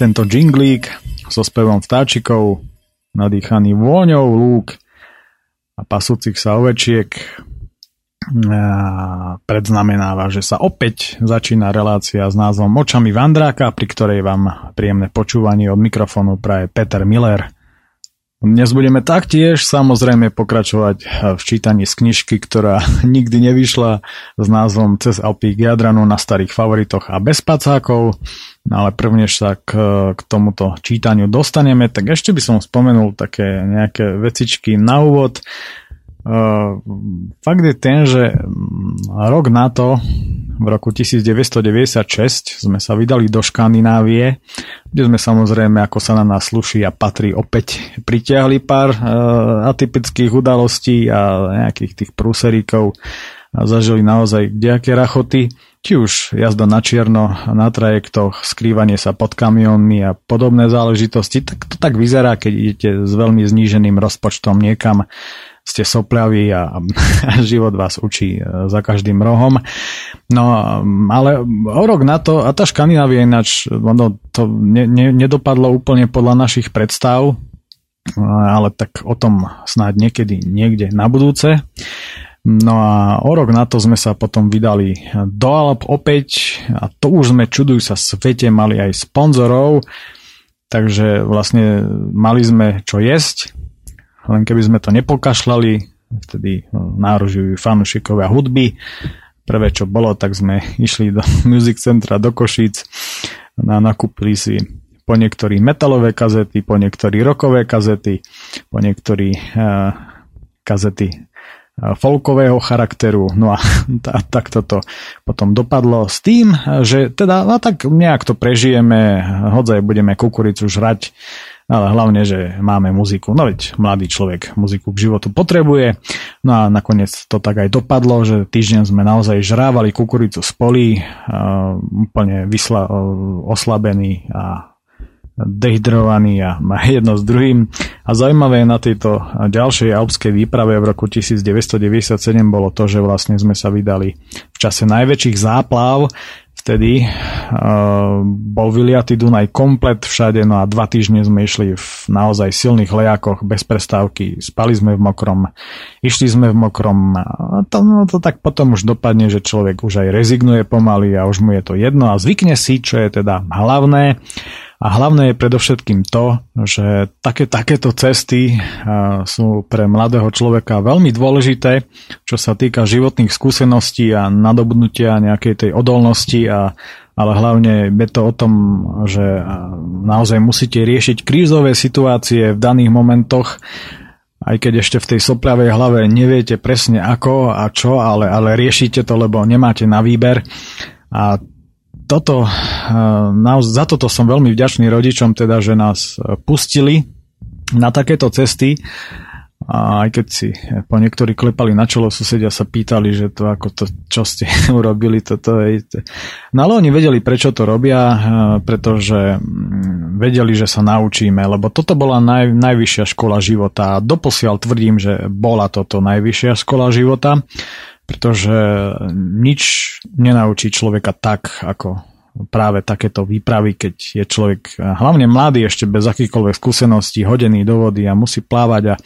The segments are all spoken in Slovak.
Tento džinglík so spevom vtáčikov, nadýchaný vôňou lúk a pasúcich sa ovečiek predznamenáva, že sa opäť začína relácia s názvom Očami Vandráka, pri ktorej vám príjemné počúvanie od mikrofónu praje Peter Miller. Dnes budeme taktiež samozrejme pokračovať v čítaní z knižky, ktorá nikdy nevyšla s názvom Cez Alpy k Jadranu na starých favoritoch a bez pacákov. No ale prvnež sa k, k tomuto čítaniu dostaneme, tak ešte by som spomenul také nejaké vecičky na úvod. Uh, fakt je ten, že rok na to, v roku 1996, sme sa vydali do Škandinávie, kde sme samozrejme, ako sa na nás sluší a patrí, opäť pritiahli pár uh, atypických udalostí a nejakých tých prúseríkov a zažili naozaj kdejaké rachoty, či už jazda na čierno, na trajektoch, skrývanie sa pod kamionmi a podobné záležitosti, tak to tak vyzerá, keď idete s veľmi zníženým rozpočtom niekam ste soplaví a, a život vás učí e, za každým rohom. No, ale o rok na to, a tá Škandinávia ináč, ono to ne, ne, nedopadlo úplne podľa našich predstav, ale tak o tom snáď niekedy niekde na budúce. No a o rok na to sme sa potom vydali do Alp opäť a to už sme, čudujú sa svete, mali aj sponzorov, takže vlastne mali sme čo jesť, len keby sme to nepokašľali, vtedy no, nárožujú fanúšikovia hudby. Prvé, čo bolo, tak sme išli do Music Centra do Košíc a nakúpili si po niektorí metalové kazety, po niektorí rokové kazety, po niektorí uh, kazety uh, folkového charakteru. No a takto to potom dopadlo s tým, že teda no tak nejak to prežijeme, hodzaj budeme kukuricu žrať, ale hlavne, že máme muziku. No veď mladý človek muziku k životu potrebuje. No a nakoniec to tak aj dopadlo, že týždeň sme naozaj žrávali kukuricu z polí, úplne vysla, oslabený a dehydrovaný a jedno s druhým. A zaujímavé na tejto ďalšej alpskej výprave v roku 1997 bolo to, že vlastne sme sa vydali v čase najväčších záplav vtedy uh, bol vyliatý Dunaj komplet všade, no a dva týždne sme išli v naozaj silných lejakoch bez prestávky, spali sme v mokrom, išli sme v mokrom a to, no, to tak potom už dopadne, že človek už aj rezignuje pomaly a už mu je to jedno. A zvykne si, čo je teda hlavné a hlavné je predovšetkým to, že také, takéto cesty sú pre mladého človeka veľmi dôležité, čo sa týka životných skúseností a nadobudnutia nejakej tej odolnosti, a, ale hlavne je to o tom, že naozaj musíte riešiť krízové situácie v daných momentoch, aj keď ešte v tej sopľavej hlave neviete presne ako a čo, ale, ale riešite to, lebo nemáte na výber. A toto, eh, za toto som veľmi vďačný rodičom, teda, že nás eh, pustili na takéto cesty. A aj keď si po niektorí klepali na čelo, susedia sa pýtali, že to ako to, čo ste urobili, toto je... No ale oni vedeli, prečo to robia, eh, pretože mm, vedeli, že sa naučíme, lebo toto bola naj, najvyššia škola života. A doposiaľ tvrdím, že bola toto najvyššia škola života pretože nič nenaučí človeka tak, ako práve takéto výpravy, keď je človek hlavne mladý, ešte bez akýchkoľvek skúseností, hodený do vody a musí plávať a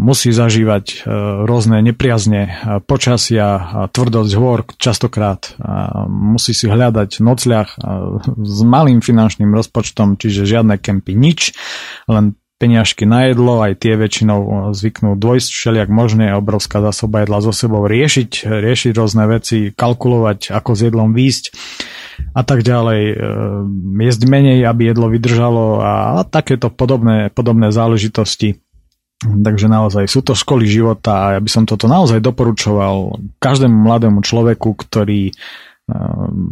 musí zažívať rôzne nepriazne počasia, tvrdosť hôr častokrát, musí si hľadať nocľah s malým finančným rozpočtom, čiže žiadne kempy, nič, len peniažky na jedlo, aj tie väčšinou zvyknú dôjsť všelijak možné, obrovská zásoba jedla so sebou riešiť, riešiť rôzne veci, kalkulovať, ako s jedlom výjsť a tak ďalej, eh, jesť menej, aby jedlo vydržalo a, takéto podobné, podobné záležitosti. Takže naozaj sú to školy života a ja by som toto naozaj doporučoval každému mladému človeku, ktorý eh,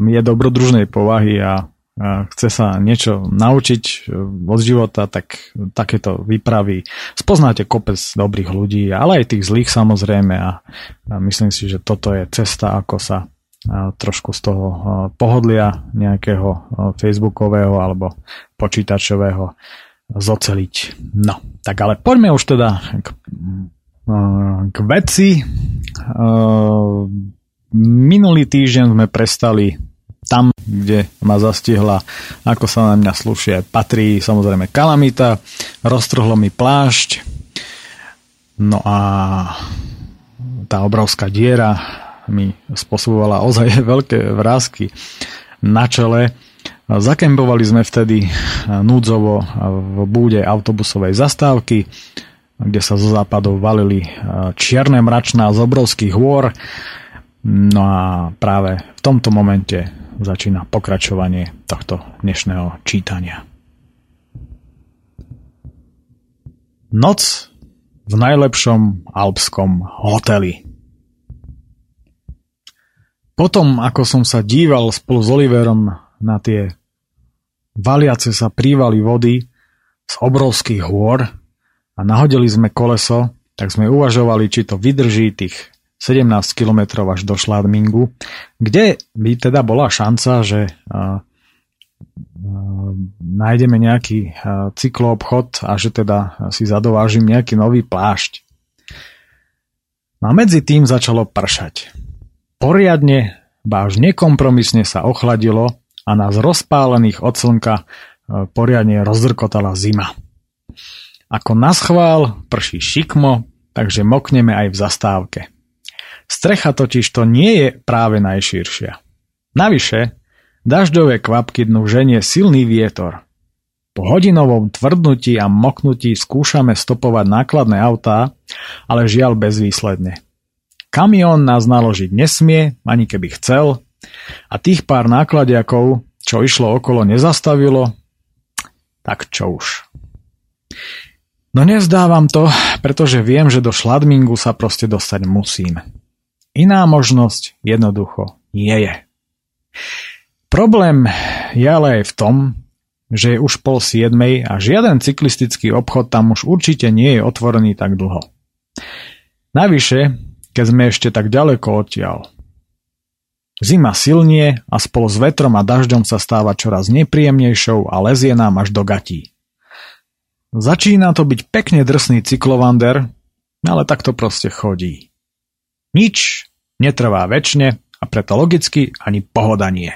je dobrodružnej povahy a chce sa niečo naučiť e, od života, tak takéto výpravy spoznáte kopec dobrých ľudí, ale aj tých zlých samozrejme a, myslím si, že toto je cesta, ako sa trošku z toho pohodlia nejakého facebookového alebo počítačového zoceliť. No, tak ale poďme už teda k, k veci. Minulý týždeň sme prestali tam, kde ma zastihla, ako sa na mňa slušie, patrí samozrejme kalamita, roztrhlo mi plášť, no a tá obrovská diera mi spôsobovala ozaj veľké vrázky na čele. Zakempovali sme vtedy núdzovo v búde autobusovej zastávky, kde sa zo západov valili čierne mračná z obrovských hôr. No a práve v tomto momente začína pokračovanie tohto dnešného čítania. Noc v najlepšom alpskom hoteli. Potom, ako som sa díval spolu s Oliverom na tie valiace sa prívaly vody z obrovských hôr a nahodili sme koleso, tak sme uvažovali, či to vydrží tých 17 km až do Šladmingu, kde by teda bola šanca, že nájdeme nejaký uh, cykloobchod a že teda si zadovážim nejaký nový plášť. No a medzi tým začalo pršať. Poriadne, až nekompromisne sa ochladilo a nás rozpálených od slnka poriadne rozdrkotala zima. Ako naschvál prší šikmo, takže mokneme aj v zastávke. Strecha totiž to nie je práve najširšia. Navyše, dažďové kvapky dnu ženie silný vietor. Po hodinovom tvrdnutí a moknutí skúšame stopovať nákladné autá, ale žiaľ bezvýsledne. Kamión nás naložiť nesmie, ani keby chcel, a tých pár nákladiakov, čo išlo okolo, nezastavilo, tak čo už. No nezdávam to, pretože viem, že do Šladmingu sa proste dostať musím. Iná možnosť jednoducho nie je. Problém je ale aj v tom, že je už pol siedmej a žiaden cyklistický obchod tam už určite nie je otvorený tak dlho. Navyše, keď sme ešte tak ďaleko odtiaľ. Zima silnie a spolu s vetrom a dažďom sa stáva čoraz nepríjemnejšou a lezie nám až do gatí. Začína to byť pekne drsný cyklovander, ale tak to proste chodí. Nič netrvá väčšine a preto logicky ani pohoda nie.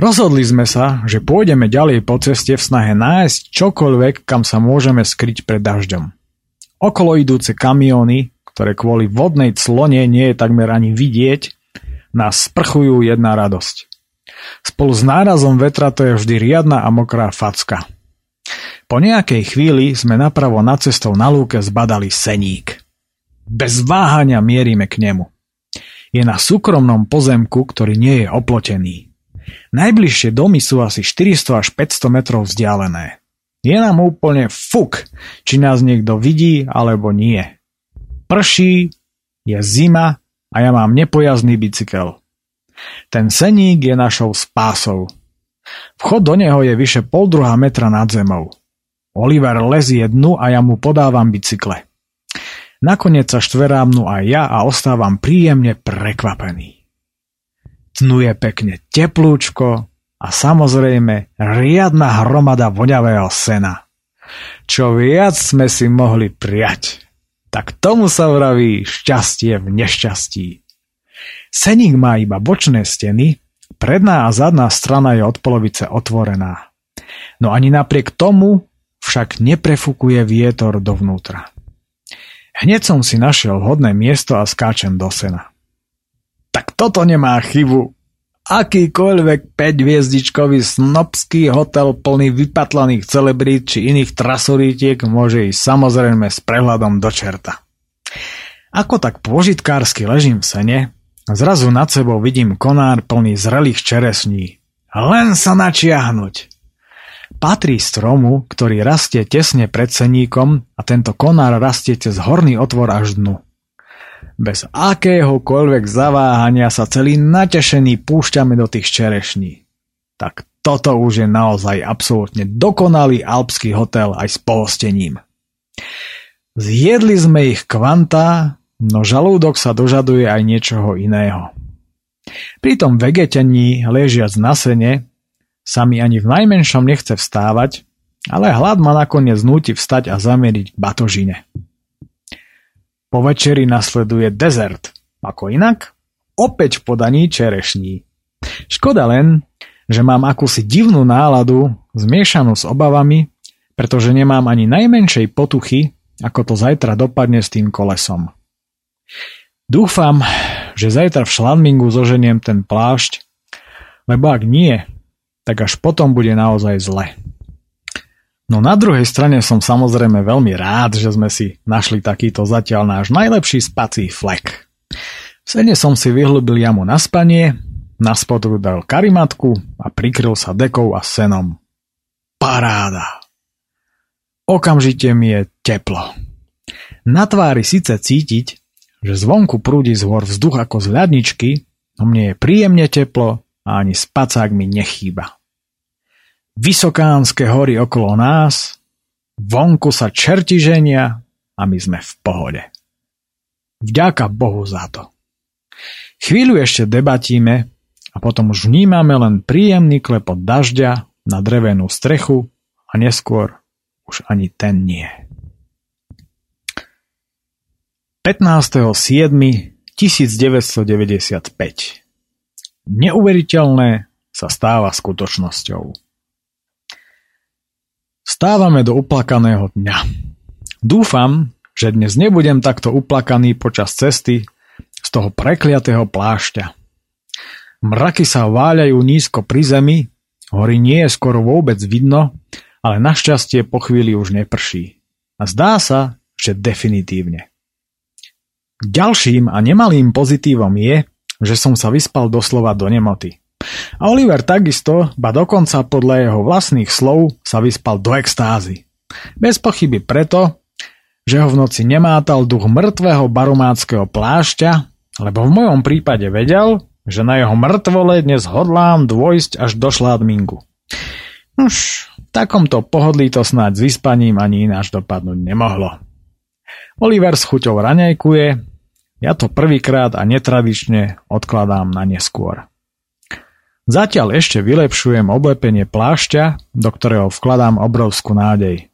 Rozhodli sme sa, že pôjdeme ďalej po ceste v snahe nájsť čokoľvek, kam sa môžeme skryť pred dažďom. Okolo idúce kamióny, ktoré kvôli vodnej clone nie je takmer ani vidieť, nás sprchujú jedna radosť. Spolu s nárazom vetra to je vždy riadna a mokrá facka. Po nejakej chvíli sme napravo nad cestou na lúke zbadali seník. Bez váhania mierime k nemu. Je na súkromnom pozemku, ktorý nie je oplotený. Najbližšie domy sú asi 400 až 500 metrov vzdialené. Je nám úplne fuk, či nás niekto vidí alebo nie. Prší, je zima a ja mám nepojazný bicykel. Ten seník je našou spásou. Vchod do neho je vyše pol metra nad zemou. Oliver lezie dnu a ja mu podávam bicykle. Nakoniec sa štverámnu aj ja a ostávam príjemne prekvapený. Tnu je pekne teplúčko a samozrejme riadna hromada voňavého sena. Čo viac sme si mohli prijať, tak tomu sa vraví šťastie v nešťastí. Seník má iba bočné steny, predná a zadná strana je od polovice otvorená. No ani napriek tomu však neprefukuje vietor dovnútra. Hneď som si našiel vhodné miesto a skáčem do sena. Tak toto nemá chybu. Akýkoľvek 5-hviezdičkový snobský hotel plný vypatlaných celebrít či iných trasorítiek môže ísť samozrejme s prehľadom do čerta. Ako tak požitkársky ležím v sene, zrazu nad sebou vidím konár plný zrelých čeresní. Len sa načiahnuť. Patrí stromu, ktorý rastie tesne pred seníkom a tento konár rastie cez horný otvor až dnu. Bez akéhokoľvek zaváhania sa celý natešený púšťame do tých čerešní. Tak toto už je naozaj absolútne dokonalý alpský hotel aj s polostením. Zjedli sme ich kvanta, no žalúdok sa dožaduje aj niečoho iného. Pri tom vegetení ležiac na sene sa mi ani v najmenšom nechce vstávať, ale hlad ma nakoniec núti vstať a zameriť k batožine. Po večeri nasleduje dezert. Ako inak? Opäť v podaní čerešní. Škoda len, že mám akúsi divnú náladu, zmiešanú s obavami, pretože nemám ani najmenšej potuchy, ako to zajtra dopadne s tým kolesom. Dúfam, že zajtra v šlandmingu zoženiem ten plášť, lebo ak nie, tak až potom bude naozaj zle. No na druhej strane som samozrejme veľmi rád, že sme si našli takýto zatiaľ náš najlepší spací flek. V sene som si vyhlúbil jamu na spanie, na spodu dal karimatku a prikryl sa dekou a senom. Paráda! Okamžite mi je teplo. Na tvári síce cítiť, že zvonku prúdi z vzduch ako z ľadničky, no mne je príjemne teplo a ani spacák mi nechýba vysokánske hory okolo nás, vonku sa čerti ženia a my sme v pohode. Vďaka Bohu za to. Chvíľu ešte debatíme a potom už vnímame len príjemný klepot dažďa na drevenú strechu a neskôr už ani ten nie. 15.7.1995 Neuveriteľné sa stáva skutočnosťou. Stávame do uplakaného dňa. Dúfam, že dnes nebudem takto uplakaný počas cesty z toho prekliatého plášťa. Mraky sa váľajú nízko pri zemi, hory nie je skoro vôbec vidno, ale našťastie po chvíli už neprší. A zdá sa, že definitívne. Ďalším a nemalým pozitívom je, že som sa vyspal doslova do nemoty. A Oliver takisto, ba dokonca podľa jeho vlastných slov, sa vyspal do extázy. Bez pochyby preto, že ho v noci nemátal duch mŕtvého baromáckého plášťa, lebo v mojom prípade vedel, že na jeho mŕtvole dnes hodlám dôjsť až do šládmingu. Už v takomto pohodlí to snáď s vyspaním ani ináč dopadnúť nemohlo. Oliver s chuťou raňajkuje, ja to prvýkrát a netradične odkladám na neskôr. Zatiaľ ešte vylepšujem oblepenie plášťa, do ktorého vkladám obrovskú nádej.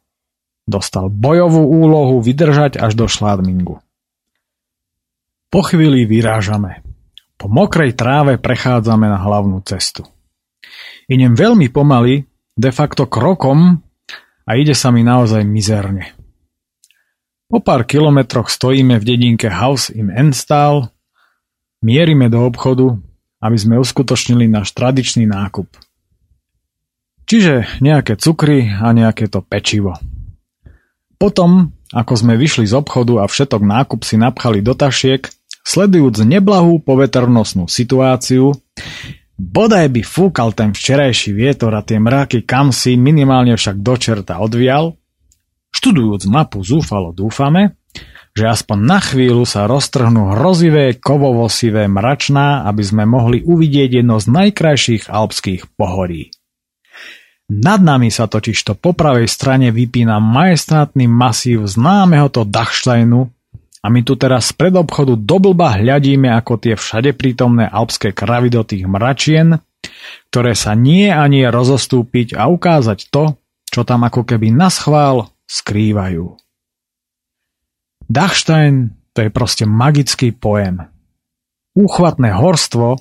Dostal bojovú úlohu vydržať až do šládmingu. Po chvíli vyrážame. Po mokrej tráve prechádzame na hlavnú cestu. Idem veľmi pomaly, de facto krokom a ide sa mi naozaj mizerne. Po pár kilometroch stojíme v dedinke House im Enstal, mierime do obchodu, aby sme uskutočnili náš tradičný nákup. Čiže nejaké cukry a nejaké to pečivo. Potom, ako sme vyšli z obchodu a všetok nákup si napchali do tašiek, sledujúc neblahú povetrnostnú situáciu, bodaj by fúkal ten včerajší vietor a tie mráky kam si minimálne však do čerta odvial, študujúc mapu zúfalo dúfame, že aspoň na chvíľu sa roztrhnú hrozivé kovovosivé mračná, aby sme mohli uvidieť jedno z najkrajších alpských pohorí. Nad nami sa totižto po pravej strane vypína majestátny masív známeho to Dachsteinu a my tu teraz pred obchodu do blba hľadíme ako tie všade prítomné alpské kravy do tých mračien, ktoré sa nie ani rozostúpiť a ukázať to, čo tam ako keby na schvál skrývajú. Dachstein to je proste magický pojem. Úchvatné horstvo,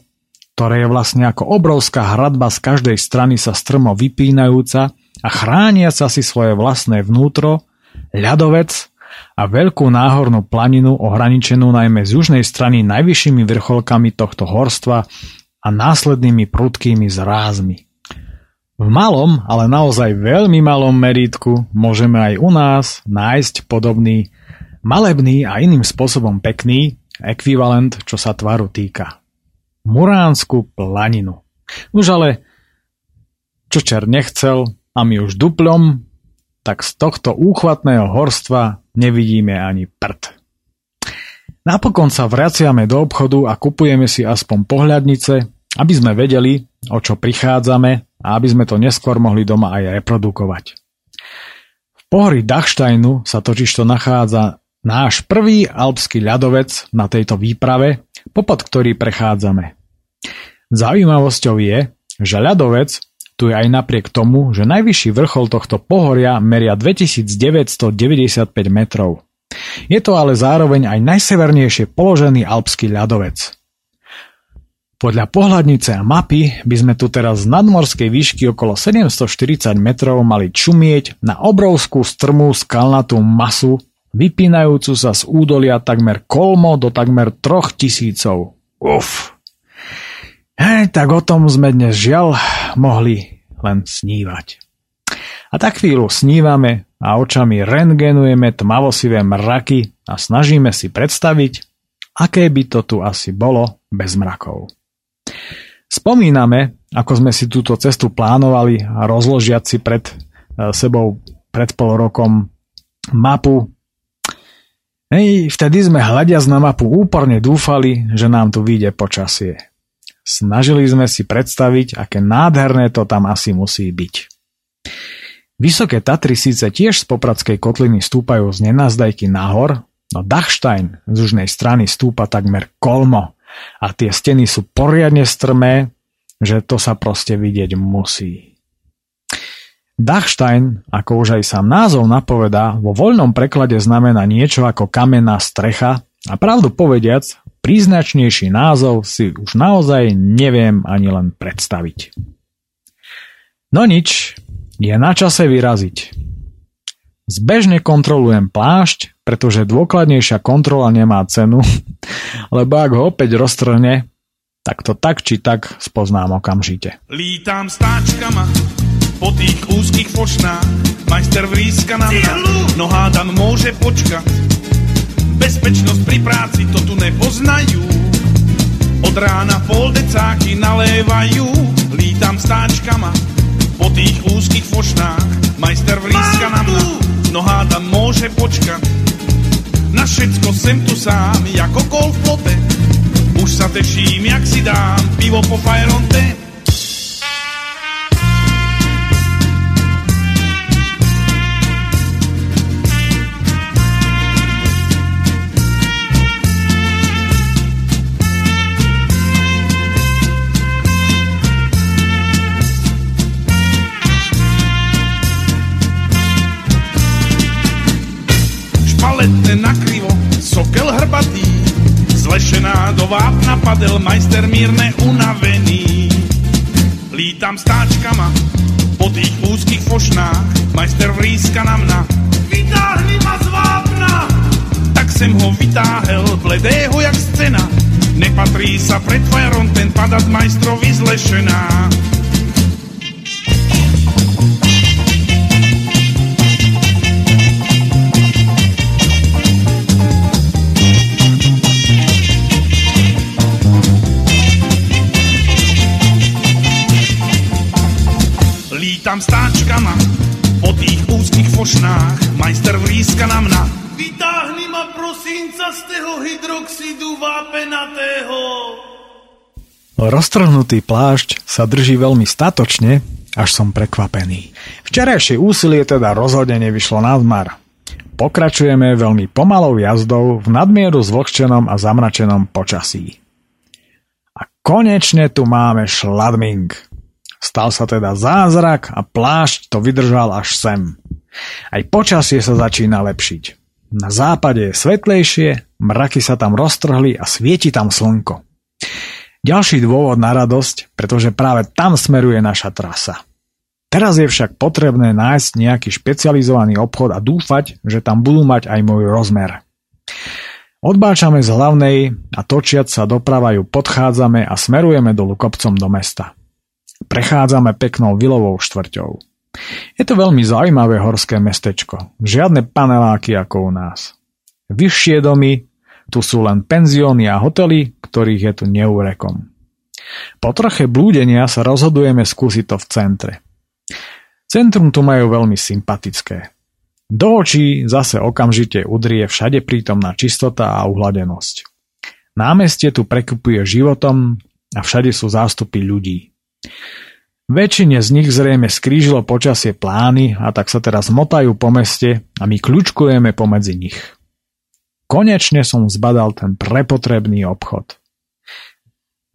ktoré je vlastne ako obrovská hradba z každej strany sa strmo vypínajúca a chrániaca si svoje vlastné vnútro, ľadovec a veľkú náhornú planinu ohraničenú najmä z južnej strany najvyššími vrcholkami tohto horstva a následnými prudkými zrázmi. V malom, ale naozaj veľmi malom meritku môžeme aj u nás nájsť podobný Malebný a iným spôsobom pekný, ekvivalent, čo sa tvaru týka. Muránsku planinu. Už ale, čo čer nechcel a my už duplom, tak z tohto úchvatného horstva nevidíme ani prd. Napokon sa vraciame do obchodu a kupujeme si aspoň pohľadnice, aby sme vedeli, o čo prichádzame a aby sme to neskôr mohli doma aj reprodukovať. V pohori Dachsteinu sa totižto nachádza náš prvý alpský ľadovec na tejto výprave, popod ktorý prechádzame. Zaujímavosťou je, že ľadovec tu je aj napriek tomu, že najvyšší vrchol tohto pohoria meria 2995 metrov. Je to ale zároveň aj najsevernejšie položený alpský ľadovec. Podľa pohľadnice a mapy by sme tu teraz z nadmorskej výšky okolo 740 metrov mali čumieť na obrovskú strmú skalnatú masu, vypínajúcu sa z údolia takmer kolmo do takmer troch tisícov. Uf. Hej, tak o tom sme dnes žiaľ mohli len snívať. A tak chvíľu snívame a očami rengenujeme tmavosivé mraky a snažíme si predstaviť, aké by to tu asi bolo bez mrakov. Spomíname, ako sme si túto cestu plánovali a rozložiať si pred e, sebou pred pol rokom mapu. Hej, vtedy sme hľadiac na mapu úporne dúfali, že nám tu vyjde počasie. Snažili sme si predstaviť, aké nádherné to tam asi musí byť. Vysoké Tatry síce tiež z Popradskej kotliny stúpajú z nenazdajky nahor, no Dachstein z južnej strany stúpa takmer kolmo a tie steny sú poriadne strmé, že to sa proste vidieť musí. Dachstein, ako už aj sám názov napovedá, vo voľnom preklade znamená niečo ako kamenná strecha a pravdu povediac, príznačnejší názov si už naozaj neviem ani len predstaviť. No nič, je na čase vyraziť. Zbežne kontrolujem plášť, pretože dôkladnejšia kontrola nemá cenu, lebo ak ho opäť roztrhne, tak to tak či tak spoznám okamžite. Lítám stáčkama po tých úzkých fošnách, majster vríska na mňa, no hádam môže počkať. Bezpečnosť pri práci to tu nepoznajú, od rána pol decáky nalévajú, lítam stáčkama po tých úzkých fošnách, majster vríska na mňa, no hádam môže počkať. Na všetko sem tu sám, jako kol v plote, už sa teším, jak si dám pivo po fajronte. Letne nakrivo, sokel hrbatý, zlešená do vápna padel majster mírne unavený. Lítam stáčkama po tých úzkých fošnách, majster vríska na mna. Vytáhni ma z vápna! Tak sem ho vytáhel, bledého jak scéna. Nepatrí sa pred fajarom ten padat majstrovi zlešená. Tam stáčkama po tých úzkých fošnách, majster vríska na mna. Vytáhni ma prosím z toho hydroxidu vápenatého. Roztrhnutý plášť sa drží veľmi statočne, až som prekvapený. Včerajšie úsilie teda rozhodne nevyšlo na zmar. Pokračujeme veľmi pomalou jazdou v nadmieru zvlhčenom a zamračenom počasí. A konečne tu máme šladming. Stal sa teda zázrak a plášť to vydržal až sem. Aj počasie sa začína lepšiť. Na západe je svetlejšie, mraky sa tam roztrhli a svieti tam slnko. Ďalší dôvod na radosť, pretože práve tam smeruje naša trasa. Teraz je však potrebné nájsť nejaký špecializovaný obchod a dúfať, že tam budú mať aj môj rozmer. Odbáčame z hlavnej a točiac sa doprava ju podchádzame a smerujeme dolu kopcom do mesta. Prechádzame peknou vilovou štvrťou. Je to veľmi zaujímavé horské mestečko. Žiadne paneláky ako u nás. Vyššie domy, tu sú len penzióny a hotely, ktorých je tu neúrekom. Po troche blúdenia sa rozhodujeme skúsiť to v centre. Centrum tu majú veľmi sympatické. Do očí zase okamžite udrie všade prítomná čistota a uhladenosť. Námestie tu prekupuje životom a všade sú zástupy ľudí. Väčšine z nich zrejme skrížilo počasie plány a tak sa teraz motajú po meste a my kľúčkujeme pomedzi nich. Konečne som zbadal ten prepotrebný obchod.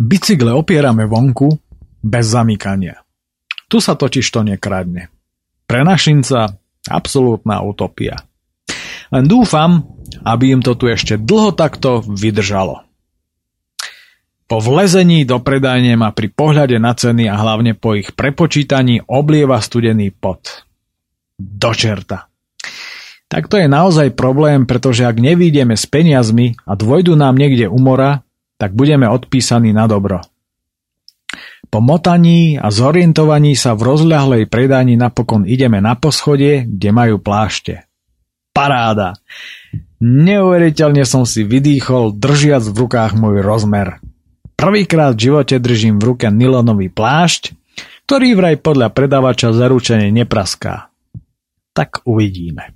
Bicykle opierame vonku bez zamykania. Tu sa totiž to nekradne. Pre našinca absolútna utopia. Len dúfam, aby im to tu ešte dlho takto vydržalo. Po vlezení do predajne ma pri pohľade na ceny a hlavne po ich prepočítaní oblieva studený pot. Do čerta. Tak to je naozaj problém, pretože ak nevídeme s peniazmi a dvojdu nám niekde umora, tak budeme odpísaní na dobro. Po motaní a zorientovaní sa v rozľahlej predani napokon ideme na poschodie, kde majú plášte. Paráda! Neuveriteľne som si vydýchol, držiac v rukách môj rozmer. Prvýkrát v živote držím v ruke nylonový plášť, ktorý vraj podľa predavača zaručene nepraská. Tak uvidíme.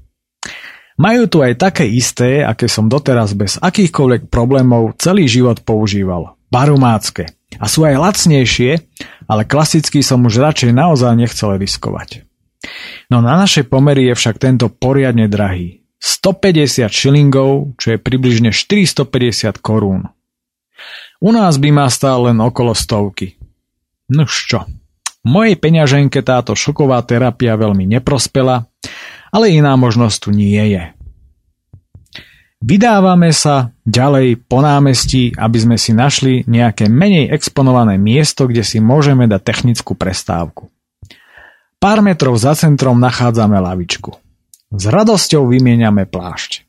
Majú tu aj také isté, aké som doteraz bez akýchkoľvek problémov celý život používal. Barumácké. A sú aj lacnejšie, ale klasicky som už radšej naozaj nechcel riskovať. No na naše pomery je však tento poriadne drahý. 150 šilingov, čo je približne 450 korún. U nás by ma stál len okolo stovky. Nuž čo, mojej peňaženke táto šoková terapia veľmi neprospela, ale iná možnosť tu nie je. Vydávame sa ďalej po námestí, aby sme si našli nejaké menej exponované miesto, kde si môžeme dať technickú prestávku. Pár metrov za centrom nachádzame lavičku. S radosťou vymieňame plášť.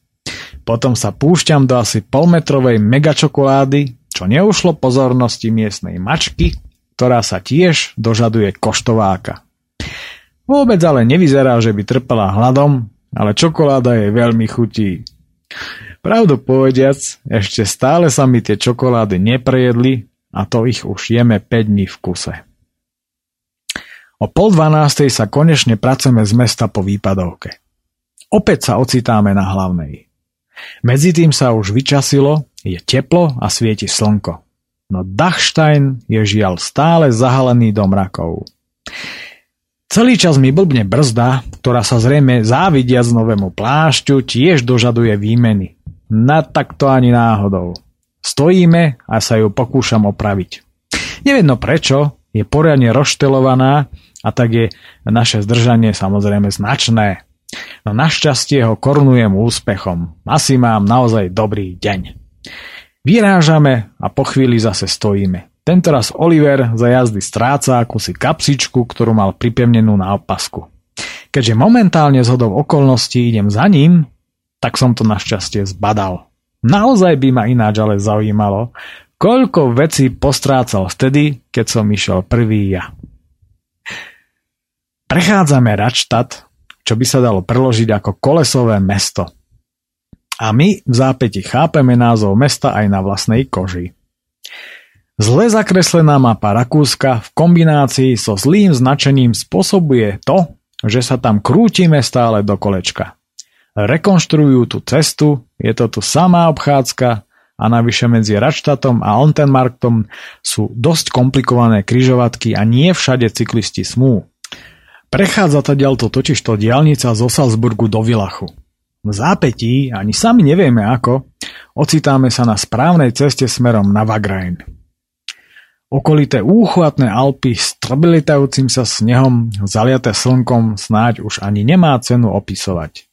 Potom sa púšťam do asi polmetrovej megačokolády, čo neušlo pozornosti miestnej mačky, ktorá sa tiež dožaduje koštováka. Vôbec ale nevyzerá, že by trpela hladom, ale čokoláda jej veľmi chutí. Pravdu povediac, ešte stále sa mi tie čokolády neprejedli a to ich už jeme 5 dní v kuse. O pol dvanástej sa konečne pracujeme z mesta po výpadovke. Opäť sa ocitáme na hlavnej. Medzi tým sa už vyčasilo je teplo a svieti slnko. No Dachstein je žiaľ stále zahalený do mrakov. Celý čas mi blbne brzda, ktorá sa zrejme z novému plášťu tiež dožaduje výmeny. Na takto ani náhodou. Stojíme a sa ju pokúšam opraviť. Nevedno prečo, je poriadne rozštelovaná a tak je naše zdržanie samozrejme značné. No našťastie ho korunujem úspechom. Asi mám naozaj dobrý deň. Vyrážame a po chvíli zase stojíme. Tentoraz Oliver za jazdy stráca akúsi kapsičku, ktorú mal pripevnenú na opasku. Keďže momentálne z hodov okolností idem za ním, tak som to našťastie zbadal. Naozaj by ma ináč ale zaujímalo, koľko vecí postrácal vtedy, keď som išiel prvý ja. Prechádzame Radštad, čo by sa dalo preložiť ako kolesové mesto – a my v zápäti chápeme názov mesta aj na vlastnej koži. Zle zakreslená mapa Rakúska v kombinácii so zlým značením spôsobuje to, že sa tam krútime stále do kolečka. Rekonštruujú tú cestu, je to tu samá obchádzka a navyše medzi Radštatom a Altenmarktom sú dosť komplikované kryžovatky a nie všade cyklisti smú. Prechádza to totižto diálnica zo Salzburgu do Vilachu. V zápetí, ani sami nevieme ako, ocitáme sa na správnej ceste smerom na Vagrain. Okolité úchvatné Alpy s trblitajúcim sa snehom, zaliaté slnkom, snáď už ani nemá cenu opisovať.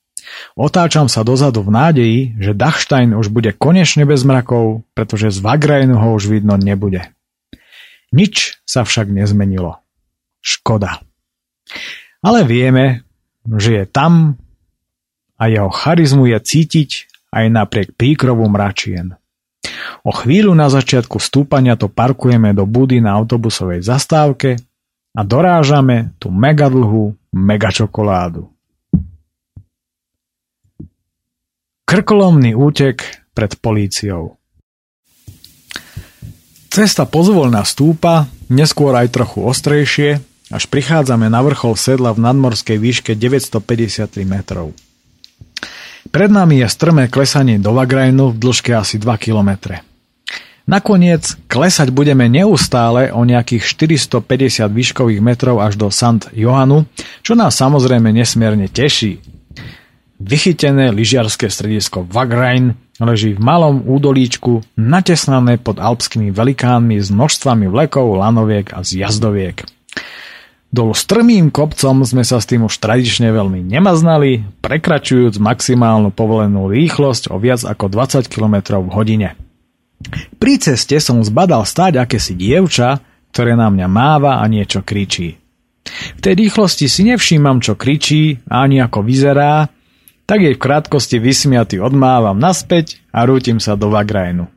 Otáčam sa dozadu v nádeji, že Dachstein už bude konečne bez mrakov, pretože z Vagrainu ho už vidno nebude. Nič sa však nezmenilo. Škoda. Ale vieme, že je tam, a jeho charizmu je cítiť aj napriek príkrovu mračien. O chvíľu na začiatku stúpania to parkujeme do budy na autobusovej zastávke a dorážame tú megadlhú megačokoládu. Krkolomný útek pred políciou Cesta pozvolná stúpa, neskôr aj trochu ostrejšie, až prichádzame na vrchol sedla v nadmorskej výške 953 metrov. Pred nami je strmé klesanie do Vagrajnu v dĺžke asi 2 km. Nakoniec klesať budeme neustále o nejakých 450 výškových metrov až do Sant Johanu, čo nás samozrejme nesmierne teší. Vychytené lyžiarske stredisko Vagrain leží v malom údolíčku natesnané pod alpskými velikánmi s množstvami vlekov, lanoviek a zjazdoviek. Dolu strmým kopcom sme sa s tým už tradične veľmi nemaznali, prekračujúc maximálnu povolenú rýchlosť o viac ako 20 km v hodine. Pri ceste som zbadal stáť akési dievča, ktoré na mňa máva a niečo kričí. V tej rýchlosti si nevšímam, čo kričí ani ako vyzerá, tak jej v krátkosti vysmiaty odmávam naspäť a rútim sa do Vagrajnu.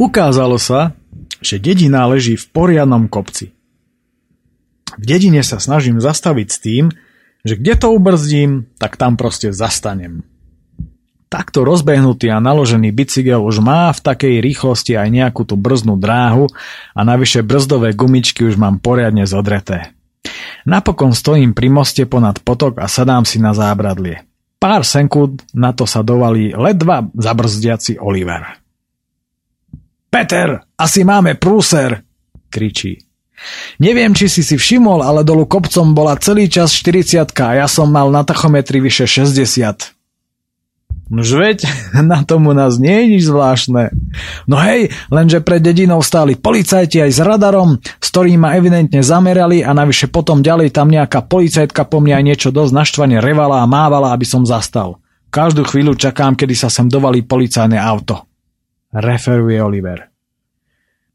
Ukázalo sa, že dedina leží v poriadnom kopci. V dedine sa snažím zastaviť s tým, že kde to ubrzdím, tak tam proste zastanem. Takto rozbehnutý a naložený bicykel už má v takej rýchlosti aj nejakú tú brznú dráhu a navyše brzdové gumičky už mám poriadne zodreté. Napokon stojím pri moste ponad potok a sadám si na zábradlie. Pár sekúnd na to sa dovalí ledva zabrzdiaci Oliver. Peter, asi máme prúser, kričí. Neviem, či si si všimol, ale dolu kopcom bola celý čas 40 a ja som mal na tachometri vyše 60. Nož veď, na tomu nás nie je nič zvláštne. No hej, lenže pred dedinou stáli policajti aj s radarom, s ktorým ma evidentne zamerali a navyše potom ďalej tam nejaká policajtka po mne aj niečo dosť naštvane revala a mávala, aby som zastal. Každú chvíľu čakám, kedy sa sem dovalí policajné auto. Referuje Oliver.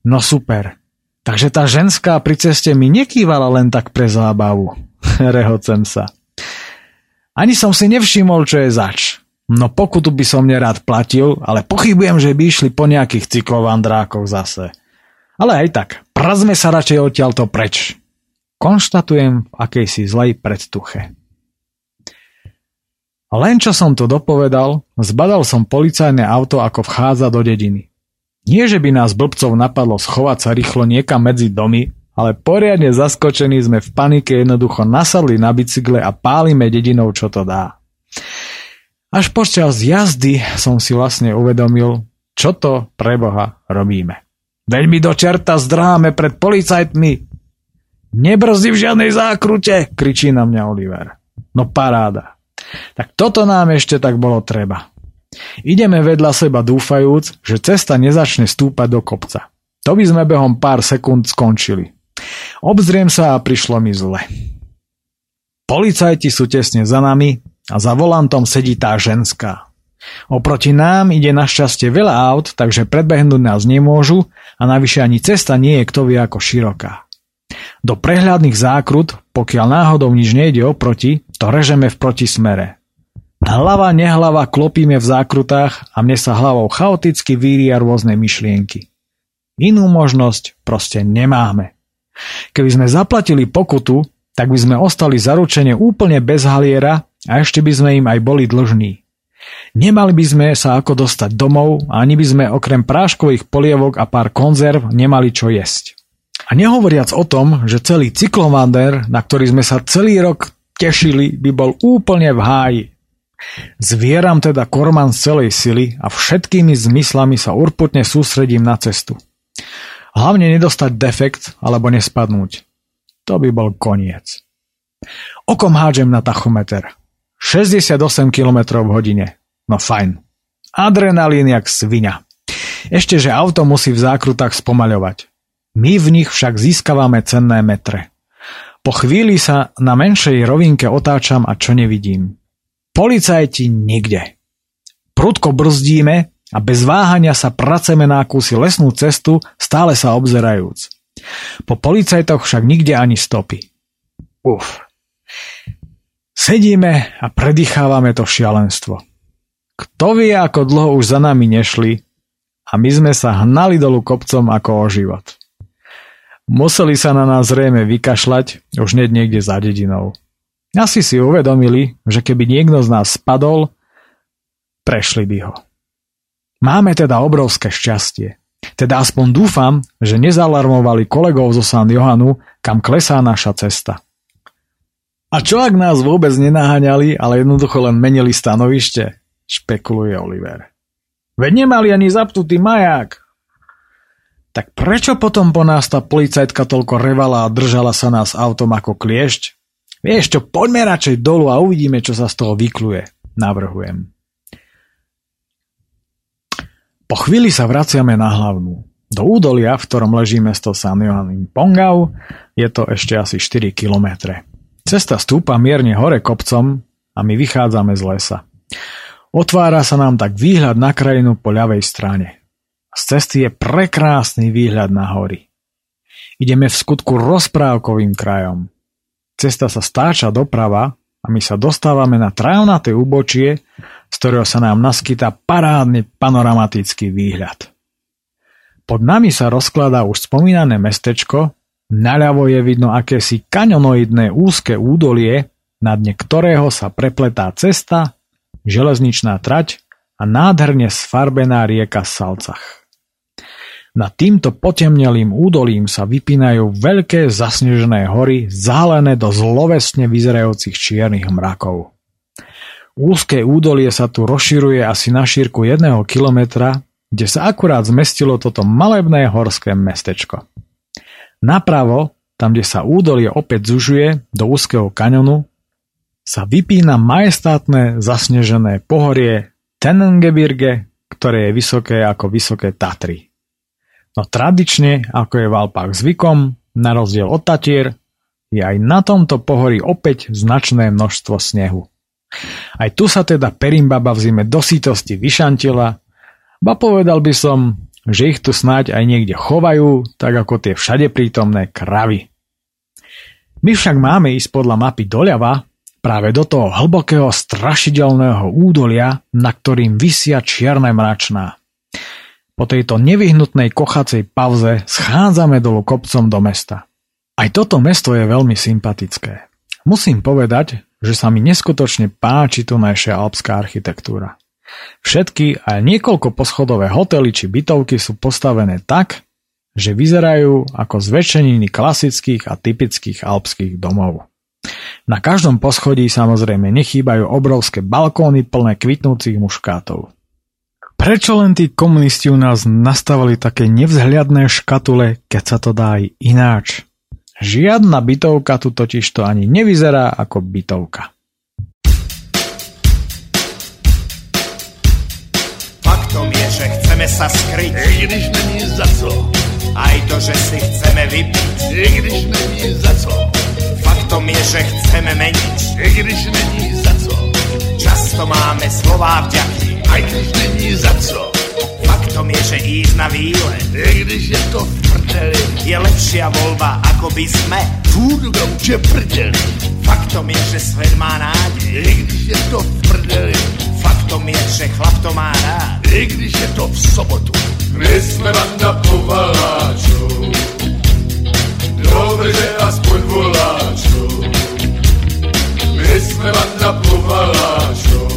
No super. Takže tá ženská pri ceste mi nekývala len tak pre zábavu. Rehocem sa. Ani som si nevšimol, čo je zač. No pokutu by som nerád platil, ale pochybujem, že by išli po nejakých cyklovandrákoch zase. Ale aj tak, prazme sa radšej odtiaľto preč. Konštatujem v akejsi zlej predtuche. Len čo som to dopovedal, zbadal som policajné auto, ako vchádza do dediny. Nie, že by nás blbcov napadlo schovať sa rýchlo niekam medzi domy, ale poriadne zaskočení sme v panike jednoducho nasadli na bicykle a pálime dedinou, čo to dá. Až počas jazdy som si vlastne uvedomil, čo to pre Boha robíme. Veľmi do čerta zdráme pred policajtmi. Nebrzdi v žiadnej zákrute, kričí na mňa Oliver. No paráda. Tak toto nám ešte tak bolo treba. Ideme vedľa seba dúfajúc, že cesta nezačne stúpať do kopca. To by sme behom pár sekúnd skončili. Obzriem sa a prišlo mi zle. Policajti sú tesne za nami a za volantom sedí tá ženská. Oproti nám ide našťastie veľa aut, takže predbehnúť nás nemôžu a navyše ani cesta nie je kto vie ako široká. Do prehľadných zákrut, pokiaľ náhodou nič nejde oproti, to režeme v protismere. Hlava nehlava klopíme v zákrutách a mne sa hlavou chaoticky víria rôzne myšlienky. Inú možnosť proste nemáme. Keby sme zaplatili pokutu, tak by sme ostali zaručene úplne bez haliera a ešte by sme im aj boli dlžní. Nemali by sme sa ako dostať domov ani by sme okrem práškových polievok a pár konzerv nemali čo jesť. A nehovoriac o tom, že celý cyklovander, na ktorý sme sa celý rok tešili, by bol úplne v háji. Zvieram teda korman z celej sily a všetkými zmyslami sa urputne sústredím na cestu. Hlavne nedostať defekt alebo nespadnúť. To by bol koniec. Okom hádžem na tachometer. 68 km v hodine. No fajn. Adrenalín jak svinia. Ešte, že auto musí v zákrutách spomaľovať. My v nich však získavame cenné metre. Po chvíli sa na menšej rovinke otáčam a čo nevidím. Policajti nikde. Prudko brzdíme a bez váhania sa praceme na akúsi lesnú cestu, stále sa obzerajúc. Po policajtoch však nikde ani stopy. Uf. Sedíme a predýchávame to šialenstvo. Kto vie, ako dlho už za nami nešli a my sme sa hnali dolu kopcom ako o život. Museli sa na nás zrejme vykašľať už hneď niekde za dedinou. Asi si uvedomili, že keby niekto z nás spadol, prešli by ho. Máme teda obrovské šťastie. Teda aspoň dúfam, že nezalarmovali kolegov zo San Johanu, kam klesá naša cesta. A čo ak nás vôbec nenaháňali, ale jednoducho len menili stanovište? Špekuluje Oliver. Veď nemali ani zapnutý maják. Tak prečo potom po nás tá policajtka toľko revala a držala sa nás autom ako kliešť? Vieš čo, poďme radšej dolu a uvidíme, čo sa z toho vykluje, navrhujem. Po chvíli sa vraciame na hlavnú. Do údolia, v ktorom leží mesto San Johan Pongau, je to ešte asi 4 kilometre. Cesta stúpa mierne hore kopcom a my vychádzame z lesa. Otvára sa nám tak výhľad na krajinu po ľavej strane. Z cesty je prekrásny výhľad na hory. Ideme v skutku rozprávkovým krajom. Cesta sa stáča doprava a my sa dostávame na travnaté úbočie, z ktorého sa nám naskytá parádny panoramatický výhľad. Pod nami sa rozkladá už spomínané mestečko, naľavo je vidno akési kanionoidné úzke údolie, na dne ktorého sa prepletá cesta, železničná trať a nádherne sfarbená rieka Salcach. Nad týmto potemnelým údolím sa vypínajú veľké zasnežené hory, zálené do zlovesne vyzerajúcich čiernych mrakov. Úzke údolie sa tu rozširuje asi na šírku jedného kilometra kde sa akurát zmestilo toto malebné horské mestečko. Napravo, tam kde sa údolie opäť zužuje do úzkeho kanionu, sa vypína majestátne zasnežené pohorie Tenengebirge, ktoré je vysoké ako vysoké Tatry. No tradične, ako je v Alpách zvykom, na rozdiel od Tatier, je aj na tomto pohorí opäť značné množstvo snehu. Aj tu sa teda Perimbaba v zime do sítosti vyšantila Ba povedal by som, že ich tu snáď aj niekde chovajú, tak ako tie všade prítomné kravy. My však máme ísť podľa mapy doľava, práve do toho hlbokého strašidelného údolia, na ktorým vysia čierne mračná. Po tejto nevyhnutnej kochacej pauze schádzame dolu kopcom do mesta. Aj toto mesto je veľmi sympatické. Musím povedať, že sa mi neskutočne páči tu naša alpská architektúra. Všetky a niekoľko poschodové hotely či bytovky sú postavené tak, že vyzerajú ako zväčšeniny klasických a typických alpských domov. Na každom poschodí samozrejme nechýbajú obrovské balkóny plné kvitnúcich muškátov. Prečo len tí komunisti u nás nastavili také nevzhľadné škatule, keď sa to dá aj ináč? Žiadna bytovka tu totiž to ani nevyzerá ako bytovka. Faktom je, že chceme sa skryť. I když není za co. Aj to, že si chceme vypiť. I když není za co. Faktom je, že chceme meniť. I když není za co. Často máme slová vďaky. Aj když není za co. Faktom je, že ísť na výlet. I když je to v prdeli. Je lepšia voľba, ako by sme. Furt gauče prdeli. Faktom je, že svet má nádej. I když je to v prdeli. Faktom je, že chlap to má rád. I když je to v sobotu. My jsme banda povaláčů. Dobře, že aspoň voláčů. My jsme banda povaláčů.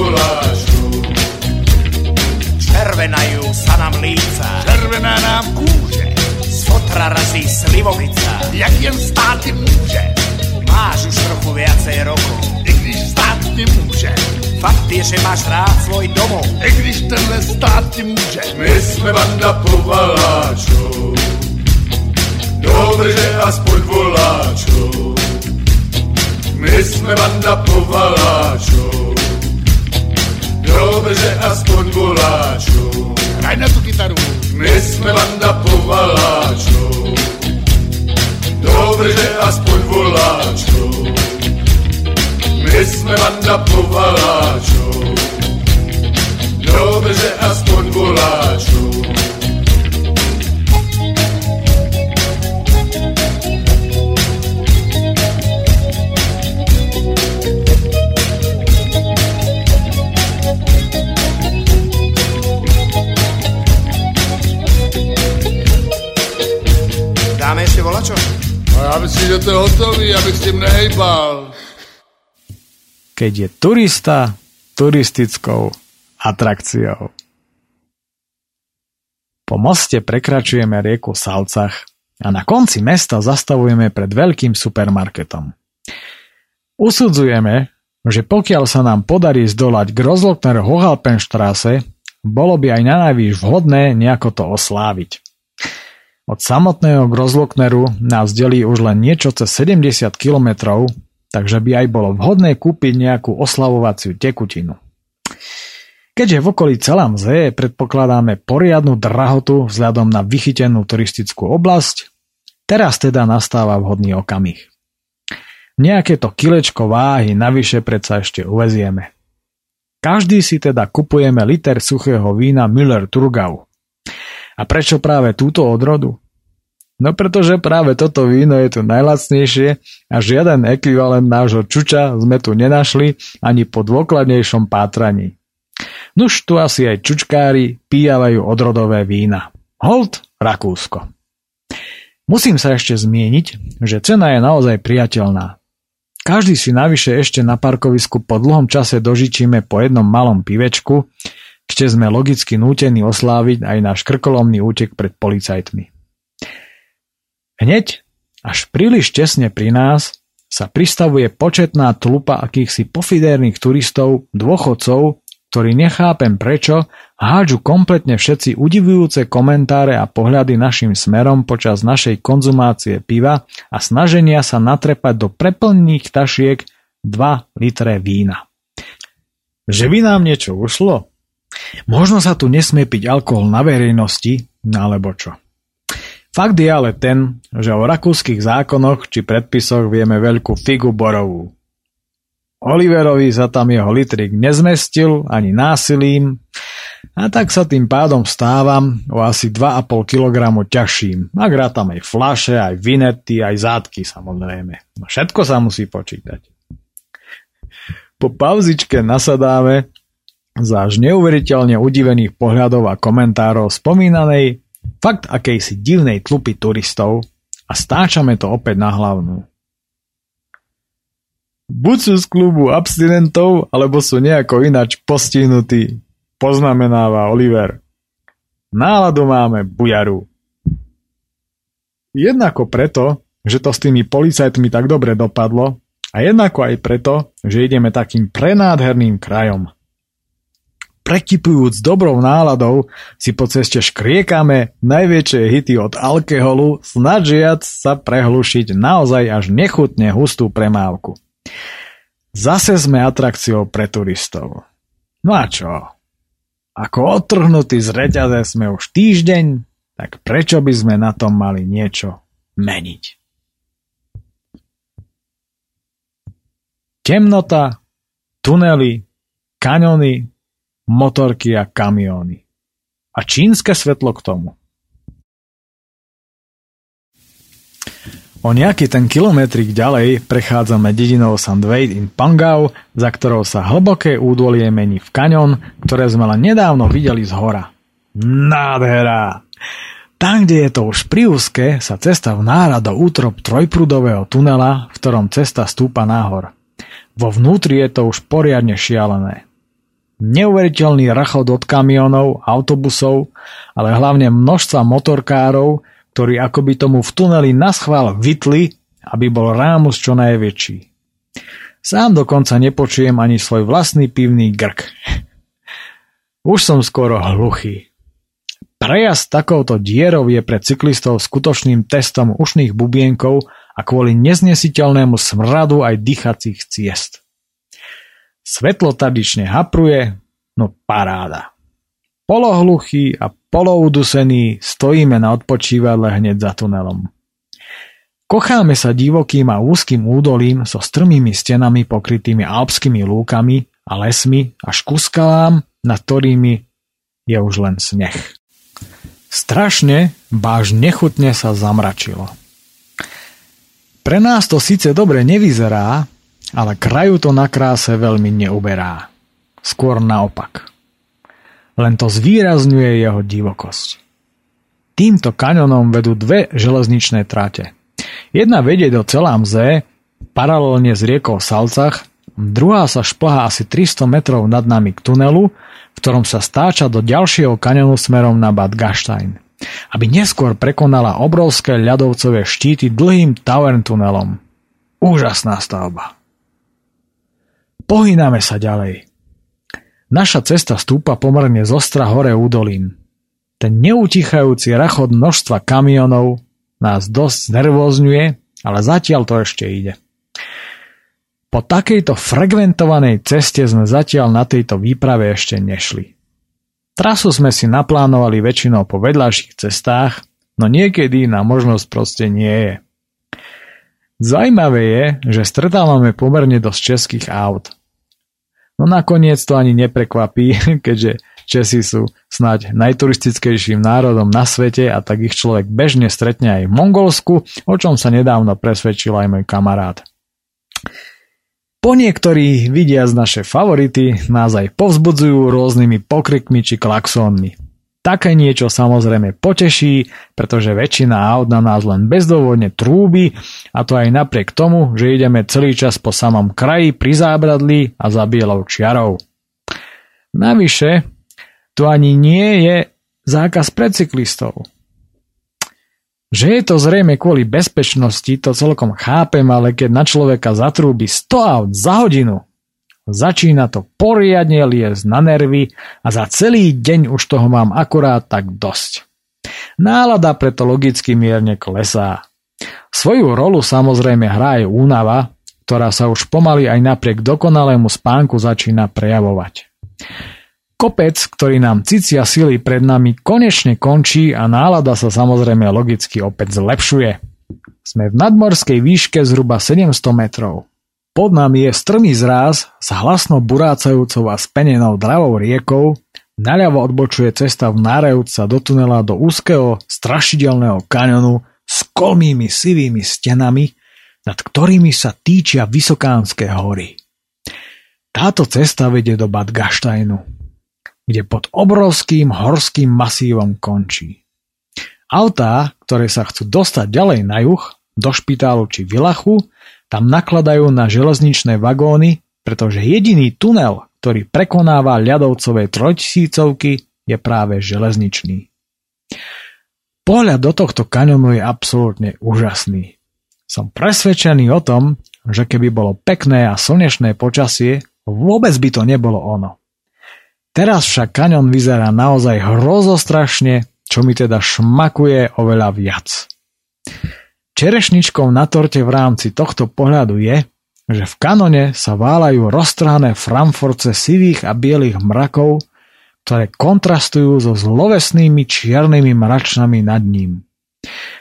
Voláčů. Červenajú sa nám líca. Červená nám kůže. Z fotra razí slivovica. Jak jen státy může. Máš už trochu viacej rokov. I když stát ti může. Fakt je, že máš rád svoj domov. I když tenhle stát ti může. My jsme banda povaláčů. Dobře, že aspoň voláčů. My jsme banda povaláčů. Povaláčů. Dobře, že aspoň voláčů. Dáme ešte volačo? No já myslím, že to je hotový, abych s tím nehejbal. Keď je turista turistickou atrakciou. Po moste prekračujeme rieku Salcach a na konci mesta zastavujeme pred veľkým supermarketom. Usudzujeme, že pokiaľ sa nám podarí zdolať Grozlockner Hohalpenstrasse, bolo by aj na najvýš vhodné nejako to osláviť. Od samotného Grozlockneru nás delí už len niečo cez 70 km, takže by aj bolo vhodné kúpiť nejakú oslavovaciu tekutinu. Keďže v okolí celá mze predpokladáme poriadnu drahotu vzhľadom na vychytenú turistickú oblasť, teraz teda nastáva vhodný okamih. Nejaké to kilečko váhy navyše predsa ešte uvezieme. Každý si teda kupujeme liter suchého vína Müller Turgau. A prečo práve túto odrodu? No pretože práve toto víno je tu najlacnejšie a žiaden ekvivalent nášho čuča sme tu nenašli ani po dôkladnejšom pátraní. Nuž tu asi aj čučkári pijavajú odrodové vína. Hold Rakúsko. Musím sa ešte zmieniť, že cena je naozaj priateľná. Každý si navyše ešte na parkovisku po dlhom čase dožičíme po jednom malom pivečku, kde sme logicky nútení osláviť aj náš krkolomný útek pred policajtmi. Hneď, až príliš tesne pri nás, sa pristavuje početná tlupa akýchsi pofidérnych turistov, dôchodcov, ktorí nechápem prečo hádžu kompletne všetci udivujúce komentáre a pohľady našim smerom počas našej konzumácie piva a snaženia sa natrepať do preplných tašiek 2 litre vína. Že by nám niečo ušlo? Možno sa tu nesmie piť alkohol na verejnosti, alebo čo? Fakt je ale ten, že o rakúskych zákonoch či predpisoch vieme veľkú figu borovú. Oliverovi sa tam jeho litrik nezmestil ani násilím a tak sa tým pádom stávam o asi 2,5 kg ťažším. Ak rátam aj flaše, aj vinety, aj zátky samozrejme. No všetko sa musí počítať. Po pauzičke nasadáme za až neuveriteľne udivených pohľadov a komentárov spomínanej fakt akejsi divnej tlupy turistov a stáčame to opäť na hlavnú. Buď sú z klubu abstinentov, alebo sú nejako ináč postihnutí, poznamenáva Oliver. Náladu máme bujaru. Jednako preto, že to s tými policajtmi tak dobre dopadlo, a jednako aj preto, že ideme takým prenádherným krajom prekypujúc dobrou náladou, si po ceste škriekame najväčšie hity od alkoholu, snažiac sa prehlušiť naozaj až nechutne hustú premávku. Zase sme atrakciou pre turistov. No a čo? Ako odtrhnutí z reťaze sme už týždeň, tak prečo by sme na tom mali niečo meniť? Temnota, tunely, kaňony, motorky a kamióny. A čínske svetlo k tomu. O nejaký ten kilometrik ďalej prechádzame dedinou Sandway in Pangau, za ktorou sa hlboké údolie mení v kaňon, ktoré sme len nedávno videli z hora. Nádhera! Tam, kde je to už priúzke, sa cesta vnára do útrop trojprúdového tunela, v ktorom cesta stúpa nahor. Vo vnútri je to už poriadne šialené. Neuveriteľný rachot od kamionov, autobusov, ale hlavne množstva motorkárov, ktorí akoby tomu v tuneli naschvál vytli, aby bol rámus čo najväčší. Sám dokonca nepočujem ani svoj vlastný pivný grk. Už som skoro hluchý. Prejazd takouto dierou je pre cyklistov skutočným testom ušných bubienkov a kvôli neznesiteľnému smradu aj dýchacích ciest. Svetlo tradične hapruje, no paráda. Polohluchý a poloudusený stojíme na odpočívadle hneď za tunelom. Kocháme sa divokým a úzkým údolím so strmými stenami pokrytými alpskými lúkami a lesmi až ku skalám, nad ktorými je už len sneh. Strašne, báž nechutne sa zamračilo. Pre nás to síce dobre nevyzerá, ale kraju to na kráse veľmi neuberá. Skôr naopak. Len to zvýrazňuje jeho divokosť. Týmto kaňonom vedú dve železničné trate. Jedna vedie do Celámze, paralelne s riekou Salcach, druhá sa šplhá asi 300 metrov nad nami k tunelu, v ktorom sa stáča do ďalšieho kaňonu smerom na Bad Gastein, aby neskôr prekonala obrovské ľadovcové štíty dlhým Tavern tunelom. Úžasná stavba. Pohyname sa ďalej. Naša cesta stúpa pomerne zostra hore údolím. Ten neutichajúci rachod množstva kamionov nás dosť nervózňuje, ale zatiaľ to ešte ide. Po takejto frekventovanej ceste sme zatiaľ na tejto výprave ešte nešli. Trasu sme si naplánovali väčšinou po vedľajších cestách, no niekedy na možnosť proste nie je. Zajímavé je, že stretávame pomerne dosť českých aut – No nakoniec to ani neprekvapí, keďže Česi sú snáď najturistickejším národom na svete a tak ich človek bežne stretne aj v Mongolsku, o čom sa nedávno presvedčil aj môj kamarát. Po niektorí vidia z naše favority nás aj povzbudzujú rôznymi pokrikmi či klaxónmi. Také niečo samozrejme poteší, pretože väčšina aut na nás len bezdôvodne trúbi a to aj napriek tomu, že ideme celý čas po samom kraji pri zábradli a za bielou čiarou. Navyše, tu ani nie je zákaz pre cyklistov. Že je to zrejme kvôli bezpečnosti, to celkom chápem, ale keď na človeka zatrúbi 100 aut za hodinu, začína to poriadne liesť na nervy a za celý deň už toho mám akurát tak dosť. Nálada preto logicky mierne klesá. Svoju rolu samozrejme hrá aj únava, ktorá sa už pomaly aj napriek dokonalému spánku začína prejavovať. Kopec, ktorý nám cicia sily pred nami, konečne končí a nálada sa samozrejme logicky opäť zlepšuje. Sme v nadmorskej výške zhruba 700 metrov. Pod nami je strmý zráz s hlasno burácajúcou a spenenou dravou riekou, naľavo odbočuje cesta v nárajúca do tunela do úzkeho, strašidelného kanionu s kolmými sivými stenami, nad ktorými sa týčia vysokánske hory. Táto cesta vedie do Bad Gaštajnu, kde pod obrovským horským masívom končí. Autá, ktoré sa chcú dostať ďalej na juh, do špitálu či Vilachu, tam nakladajú na železničné vagóny, pretože jediný tunel, ktorý prekonáva ľadovcové trojtisícovky, je práve železničný. Pohľad do tohto kaňonu je absolútne úžasný. Som presvedčený o tom, že keby bolo pekné a slnečné počasie, vôbec by to nebolo ono. Teraz však kaňon vyzerá naozaj hrozostrašne, čo mi teda šmakuje oveľa viac. Čerešničkou na torte v rámci tohto pohľadu je, že v kanone sa válajú roztrhané framforce sivých a bielých mrakov, ktoré kontrastujú so zlovesnými čiernymi mračnami nad ním.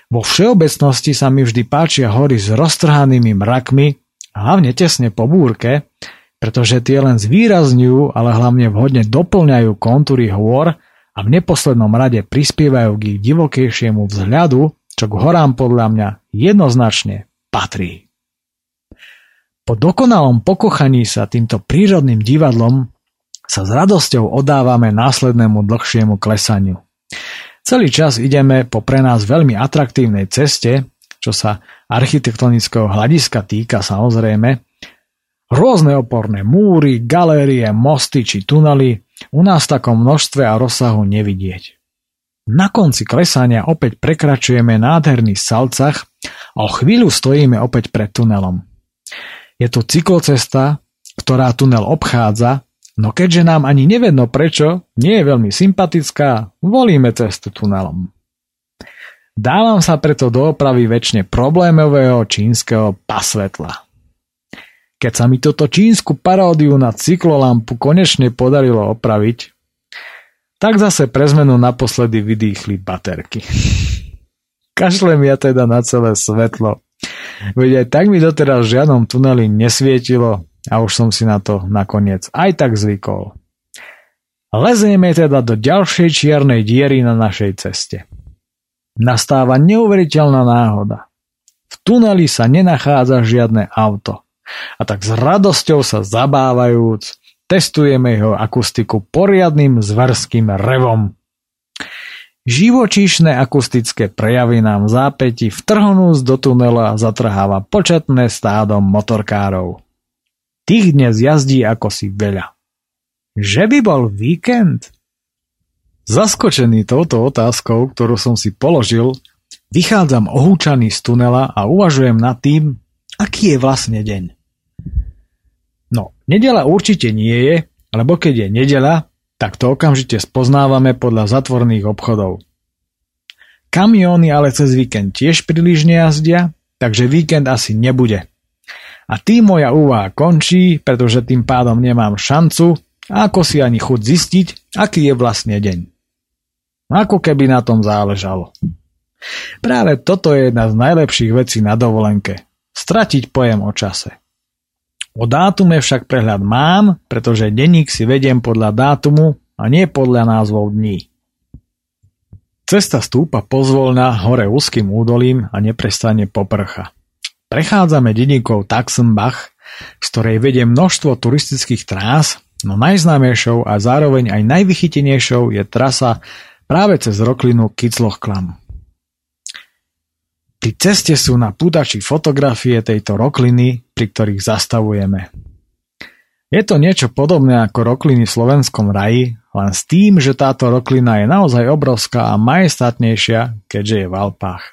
Vo všeobecnosti sa mi vždy páčia hory s roztrhanými mrakmi, hlavne tesne po búrke, pretože tie len zvýrazňujú, ale hlavne vhodne doplňajú kontúry hôr a v neposlednom rade prispievajú k ich divokejšiemu vzhľadu, čo k horám podľa mňa jednoznačne patrí. Po dokonalom pokochaní sa týmto prírodným divadlom sa s radosťou odávame následnému dlhšiemu klesaniu. Celý čas ideme po pre nás veľmi atraktívnej ceste, čo sa architektonického hľadiska týka samozrejme, Rôzne oporné múry, galérie, mosty či tunely u nás v takom množstve a rozsahu nevidieť. Na konci klesania opäť prekračujeme nádherný salcach a o chvíľu stojíme opäť pred tunelom. Je to cyklocesta, ktorá tunel obchádza, no keďže nám ani nevedno prečo, nie je veľmi sympatická, volíme cestu tunelom. Dávam sa preto do opravy väčšine problémového čínskeho pasvetla. Keď sa mi toto čínsku paródiu na cyklolampu konečne podarilo opraviť, tak zase pre zmenu naposledy vydýchli baterky. Kašlem ja teda na celé svetlo. Veď aj tak mi doteraz v žiadnom tuneli nesvietilo a už som si na to nakoniec aj tak zvykol. Lezieme teda do ďalšej čiernej diery na našej ceste. Nastáva neuveriteľná náhoda. V tuneli sa nenachádza žiadne auto a tak s radosťou sa zabávajúc, testujeme jeho akustiku poriadnym zverským revom. Živočíšne akustické prejavy nám v zápäti vtrhnúc do tunela zatrháva početné stádo motorkárov. Tých dnes jazdí ako si veľa. Že by bol víkend? Zaskočený touto otázkou, ktorú som si položil, vychádzam ohúčaný z tunela a uvažujem nad tým, aký je vlastne deň. Nedela určite nie je, lebo keď je nedela, tak to okamžite spoznávame podľa zatvorných obchodov. Kamióny ale cez víkend tiež príliš nejazdia, takže víkend asi nebude. A tým moja úvaha končí, pretože tým pádom nemám šancu, ako si ani chuť zistiť, aký je vlastne deň. Ako keby na tom záležalo. Práve toto je jedna z najlepších vecí na dovolenke. Stratiť pojem o čase. O dátume však prehľad mám, pretože denník si vediem podľa dátumu a nie podľa názvov dní. Cesta stúpa pozvolna hore úzkým údolím a neprestane poprcha. Prechádzame dedinou Taxenbach, z ktorej vedie množstvo turistických trás, no najznámejšou a zároveň aj najvychytenejšou je trasa práve cez roklinu Kiclochklam. Pri ceste sú na pútači fotografie tejto rokliny, pri ktorých zastavujeme. Je to niečo podobné ako rokliny v slovenskom raji, len s tým, že táto roklina je naozaj obrovská a majestátnejšia, keďže je v Alpách.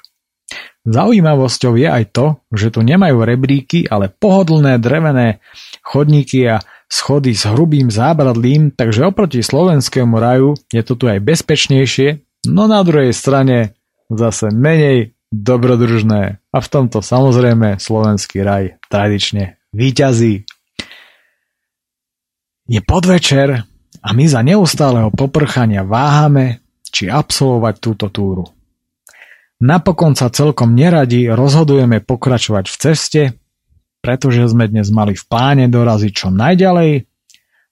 Zaujímavosťou je aj to, že tu nemajú rebríky, ale pohodlné drevené chodníky a schody s hrubým zábradlím, takže oproti slovenskému raju je to tu aj bezpečnejšie, no na druhej strane zase menej dobrodružné. A v tomto samozrejme slovenský raj tradične výťazí. Je podvečer a my za neustáleho poprchania váhame, či absolvovať túto túru. Napokon sa celkom neradi rozhodujeme pokračovať v ceste, pretože sme dnes mali v pláne doraziť čo najďalej,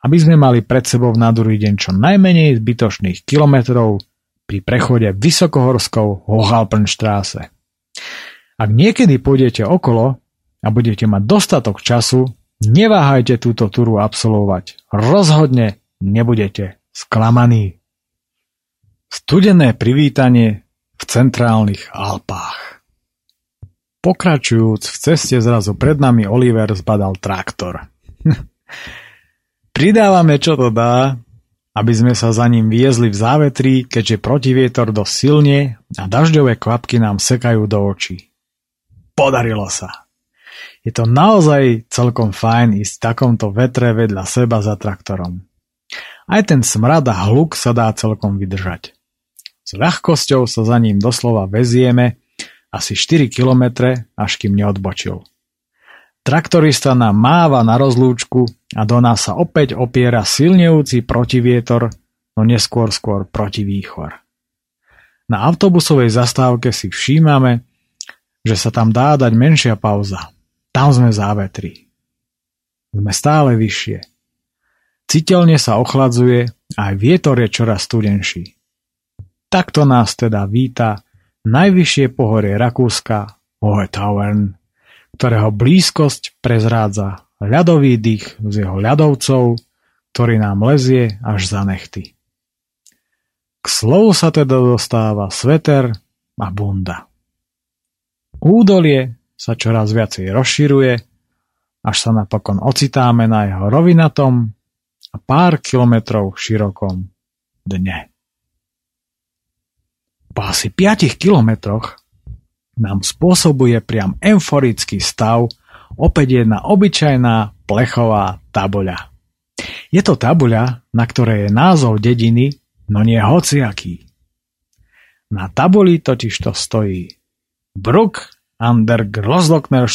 aby sme mali pred sebou na druhý deň čo najmenej zbytočných kilometrov pri prechode vysokohorskou Hochalpenstraße. Ak niekedy pôjdete okolo a budete mať dostatok času, Neváhajte túto túru absolvovať. Rozhodne nebudete sklamaní. Studené privítanie v centrálnych Alpách. Pokračujúc v ceste zrazu pred nami Oliver zbadal traktor. Pridávame čo to dá, aby sme sa za ním viezli v závetri, keďže protivietor dosť silne a dažďové kvapky nám sekajú do očí. Podarilo sa. Je to naozaj celkom fajn ísť v takomto vetre vedľa seba za traktorom. Aj ten smrad a hluk sa dá celkom vydržať. S ľahkosťou sa za ním doslova vezieme asi 4 km, až kým neodbočil. Traktorista nám máva na rozlúčku a do nás sa opäť opiera silnejúci protivietor, no neskôr skôr protivýchor. Na autobusovej zastávke si všímame, že sa tam dá dať menšia pauza. Tam sme závetri. Sme stále vyššie. Citeľne sa ochladzuje a aj vietor je čoraz studenší. Takto nás teda víta najvyššie pohorie Rakúska, Hohe Tauern, ktorého blízkosť prezrádza ľadový dých z jeho ľadovcov, ktorý nám lezie až za nechty. K slovu sa teda dostáva sveter a bunda. Údolie sa čoraz viacej rozširuje, až sa napokon ocitáme na jeho rovinatom a pár kilometrov širokom dne. Po asi 5 kilometroch nám spôsobuje priam euforický stav opäť jedna obyčajná plechová tabuľa. Je to tabuľa, na ktorej je názov dediny, no nie hociaký. Na tabuli totiž to stojí Brook an der Grosslockner.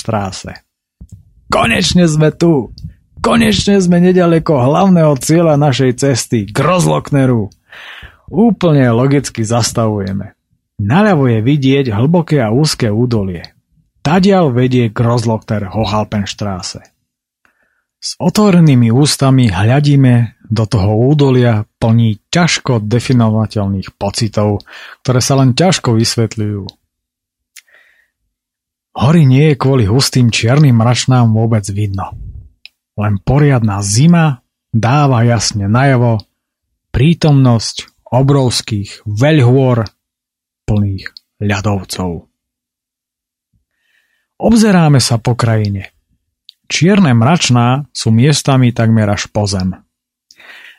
Konečne sme tu! Konečne sme nedaleko hlavného cieľa našej cesty, Grozlockneru. Úplne logicky zastavujeme. Naľavo je vidieť hlboké a úzke údolie. Tadiaľ vedie Grozlockner Hohalpenstraße. S otvorenými ústami hľadíme do toho údolia plní ťažko definovateľných pocitov, ktoré sa len ťažko vysvetľujú. Hory nie je kvôli hustým čiernym mračnám vôbec vidno. Len poriadna zima dáva jasne najavo prítomnosť obrovských veľhôr plných ľadovcov. Obzeráme sa po krajine. Čierne mračná sú miestami takmer až po zem.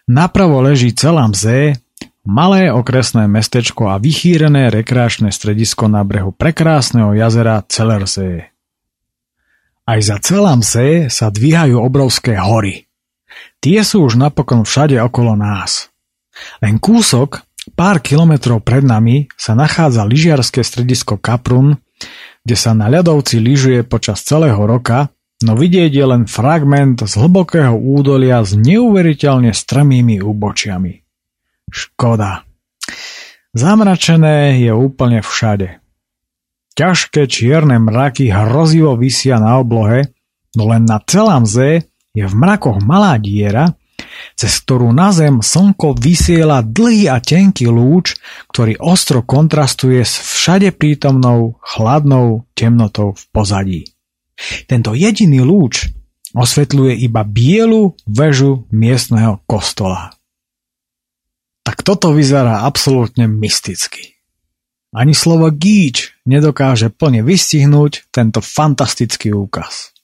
Napravo leží celá mzé Malé okresné mestečko a vychýrené rekreačné stredisko na brehu prekrásneho jazera Celersee. Aj za celám see sa dvíhajú obrovské hory. Tie sú už napokon všade okolo nás. Len kúsok, pár kilometrov pred nami, sa nachádza lyžiarske stredisko Kaprun, kde sa na ľadovci lyžuje počas celého roka, no vidieť je len fragment z hlbokého údolia s neuveriteľne strmými úbočiami. Škoda. Zamračené je úplne všade. Ťažké čierne mraky hrozivo vysia na oblohe No len na celám Z je v mrakoch malá diera, cez ktorú na zem slnko vysiela dlhý a tenký lúč, ktorý ostro kontrastuje s všade prítomnou chladnou temnotou v pozadí. Tento jediný lúč osvetľuje iba bielu väžu miestneho kostola. Tak toto vyzerá absolútne mysticky. Ani slovo gíč nedokáže plne vystihnúť tento fantastický úkaz.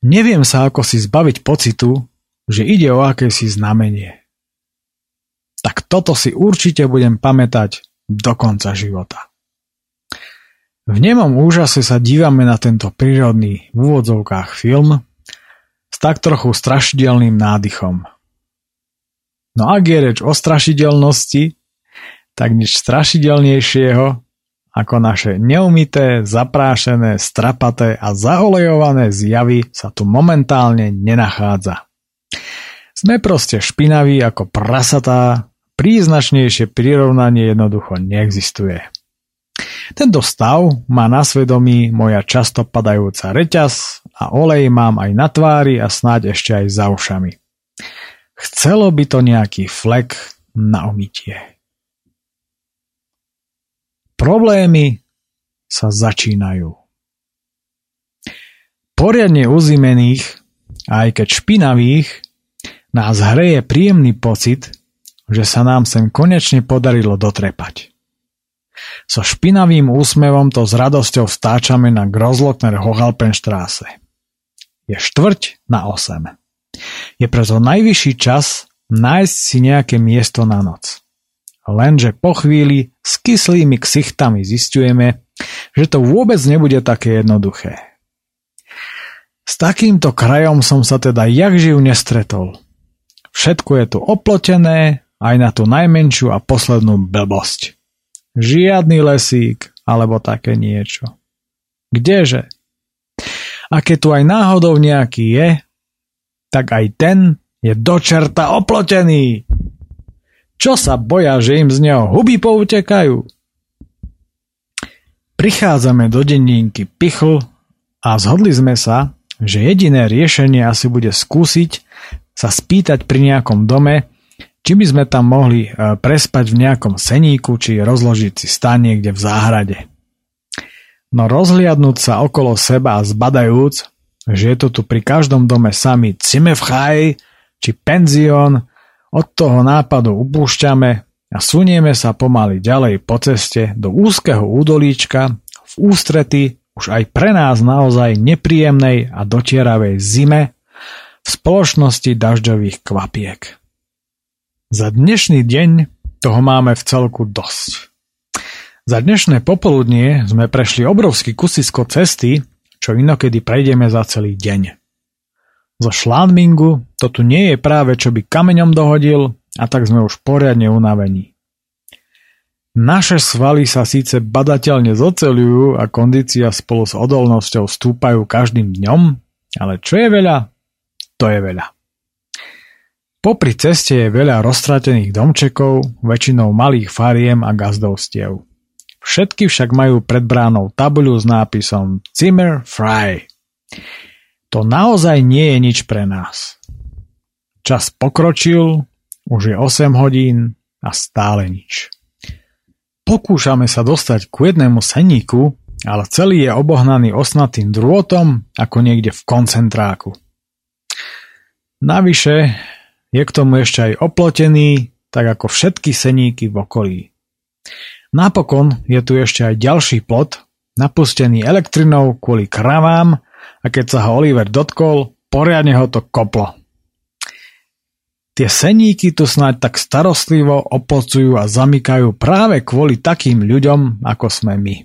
Neviem sa ako si zbaviť pocitu, že ide o akési znamenie. Tak toto si určite budem pamätať do konca života. V nemom úžase sa dívame na tento prírodný v úvodzovkách film s tak trochu strašidelným nádychom. No ak je reč o strašidelnosti, tak nič strašidelnejšieho ako naše neumité, zaprášené, strapaté a zaolejované zjavy sa tu momentálne nenachádza. Sme proste špinaví ako prasatá, príznačnejšie prirovnanie jednoducho neexistuje. Tento stav má na svedomí moja často padajúca reťaz a olej mám aj na tvári a snáď ešte aj za ušami. Chcelo by to nejaký flek na umytie. Problémy sa začínajú. Poriadne uzimených, aj keď špinavých, nás hreje príjemný pocit, že sa nám sem konečne podarilo dotrepať. So špinavým úsmevom to s radosťou vstáčame na Grozlotner Hohalpenstraße. Je štvrť na 8. Je preto najvyšší čas nájsť si nejaké miesto na noc. Lenže po chvíli s kyslými ksichtami zistujeme, že to vôbec nebude také jednoduché. S takýmto krajom som sa teda jak živ nestretol. Všetko je tu oplotené, aj na tú najmenšiu a poslednú blbosť. Žiadny lesík, alebo také niečo. Kdeže? A keď tu aj náhodou nejaký je, tak aj ten je dočerta oplotený. Čo sa boja, že im z neho huby poutekajú? Prichádzame do denníky Pichl a zhodli sme sa, že jediné riešenie asi bude skúsiť sa spýtať pri nejakom dome, či by sme tam mohli e, prespať v nejakom seníku, či rozložiť si stan niekde v záhrade. No rozhliadnúť sa okolo seba a zbadajúc, že je to tu pri každom dome sami Cimevchaj či penzión, od toho nápadu upúšťame a sunieme sa pomaly ďalej po ceste do úzkeho údolíčka v ústrety už aj pre nás naozaj nepríjemnej a dotieravej zime spoločnosti dažďových kvapiek. Za dnešný deň toho máme v celku dosť. Za dnešné popoludnie sme prešli obrovský kusisko cesty, čo inokedy prejdeme za celý deň. Zo šlánmingu to tu nie je práve čo by kameňom dohodil a tak sme už poriadne unavení. Naše svaly sa síce badateľne zocelujú a kondícia spolu s odolnosťou stúpajú každým dňom, ale čo je veľa, to je veľa. Popri ceste je veľa roztratených domčekov, väčšinou malých fariem a gazdovstiev. Všetky však majú pred bránou tabuľu s nápisom Zimmer Fry. To naozaj nie je nič pre nás. Čas pokročil, už je 8 hodín a stále nič. Pokúšame sa dostať ku jednému seníku, ale celý je obohnaný osnatým drôtom ako niekde v koncentráku. Navyše je k tomu ešte aj oplotený, tak ako všetky seníky v okolí. Napokon je tu ešte aj ďalší plot, napustený elektrinou kvôli kravám a keď sa ho Oliver dotkol, poriadne ho to koplo. Tie seníky tu snáď tak starostlivo opocujú a zamykajú práve kvôli takým ľuďom, ako sme my.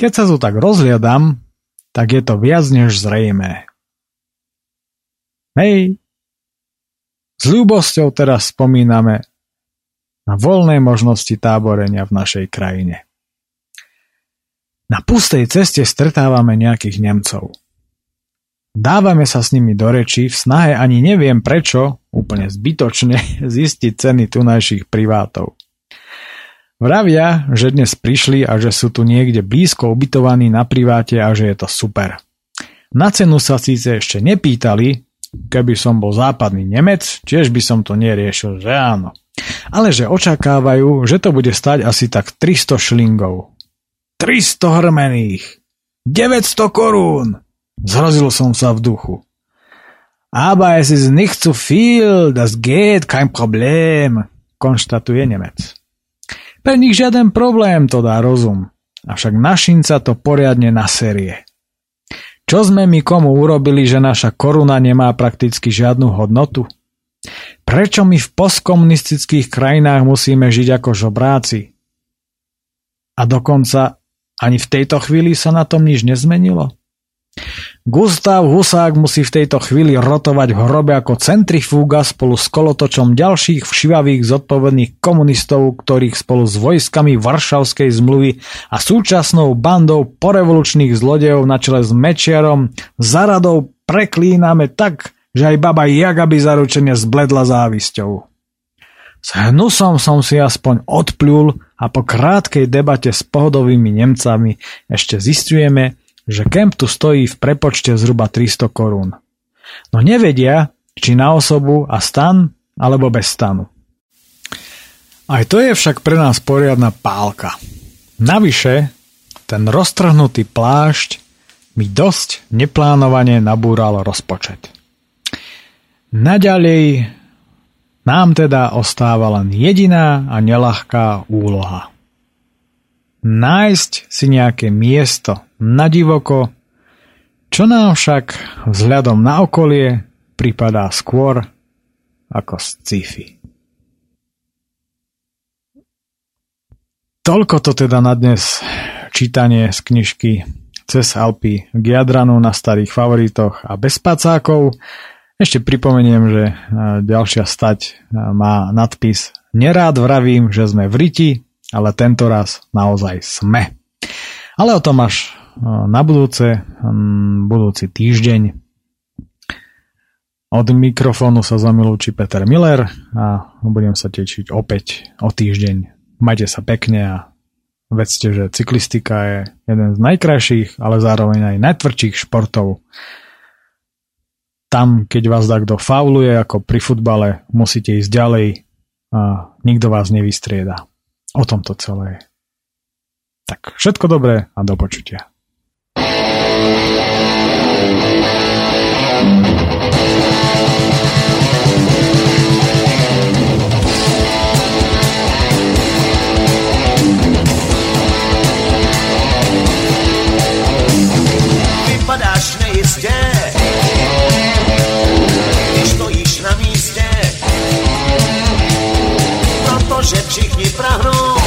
Keď sa tu tak rozhliadam, tak je to viac než zrejmé. Hej, s ľúbosťou teraz spomíname na voľné možnosti táborenia v našej krajine. Na pustej ceste stretávame nejakých Nemcov. Dávame sa s nimi do reči v snahe ani neviem prečo, úplne zbytočne, zistiť ceny tunajších privátov. Vravia, že dnes prišli a že sú tu niekde blízko ubytovaní na priváte a že je to super. Na cenu sa síce ešte nepýtali, keby som bol západný Nemec, tiež by som to neriešil, že áno. Ale že očakávajú, že to bude stať asi tak 300 šlingov. 300 hrmených! 900 korún! Zhrozil som sa v duchu. Aber es ist nicht zu viel, das geht, kein Problem, konštatuje Nemec. Pre nich žiaden problém, to dá rozum. Avšak našinca to poriadne na série. Čo sme my komu urobili, že naša koruna nemá prakticky žiadnu hodnotu? Prečo my v postkomunistických krajinách musíme žiť ako žobráci? A dokonca ani v tejto chvíli sa na tom nič nezmenilo? Gustav Husák musí v tejto chvíli rotovať v hrobe ako centrifúga spolu s kolotočom ďalších všivavých zodpovedných komunistov, ktorých spolu s vojskami Varšavskej zmluvy a súčasnou bandou porevolučných zlodejov na čele s Mečiarom za radou preklíname tak, že aj baba Jaga by zaručene zbledla závisťou. S hnusom som si aspoň odplul a po krátkej debate s pohodovými Nemcami ešte zistujeme, že kemp tu stojí v prepočte zhruba 300 korún. No nevedia, či na osobu a stan, alebo bez stanu. Aj to je však pre nás poriadna pálka. Navyše, ten roztrhnutý plášť mi dosť neplánovane nabúral rozpočet. Naďalej nám teda ostáva len jediná a nelahká úloha. Nájsť si nejaké miesto na divoko, čo nám však vzhľadom na okolie pripadá skôr ako sci-fi. Toľko to teda na dnes čítanie z knižky Cez Alpy k Jadranu na starých favoritoch a bez pacákov. Ešte pripomeniem, že ďalšia stať má nadpis Nerád vravím, že sme v Riti, ale tento raz naozaj sme. Ale o tom až na budúce, budúci týždeň. Od mikrofónu sa zamilúči Peter Miller a budem sa tešiť opäť o týždeň. Majte sa pekne a vedzte, že cyklistika je jeden z najkrajších, ale zároveň aj najtvrdších športov. Tam, keď vás dá kto fauluje, ako pri futbale, musíte ísť ďalej a nikto vás nevystrieda. O tom to celé. Tak všetko dobré a do počutia. Vypadáš E pra Roma.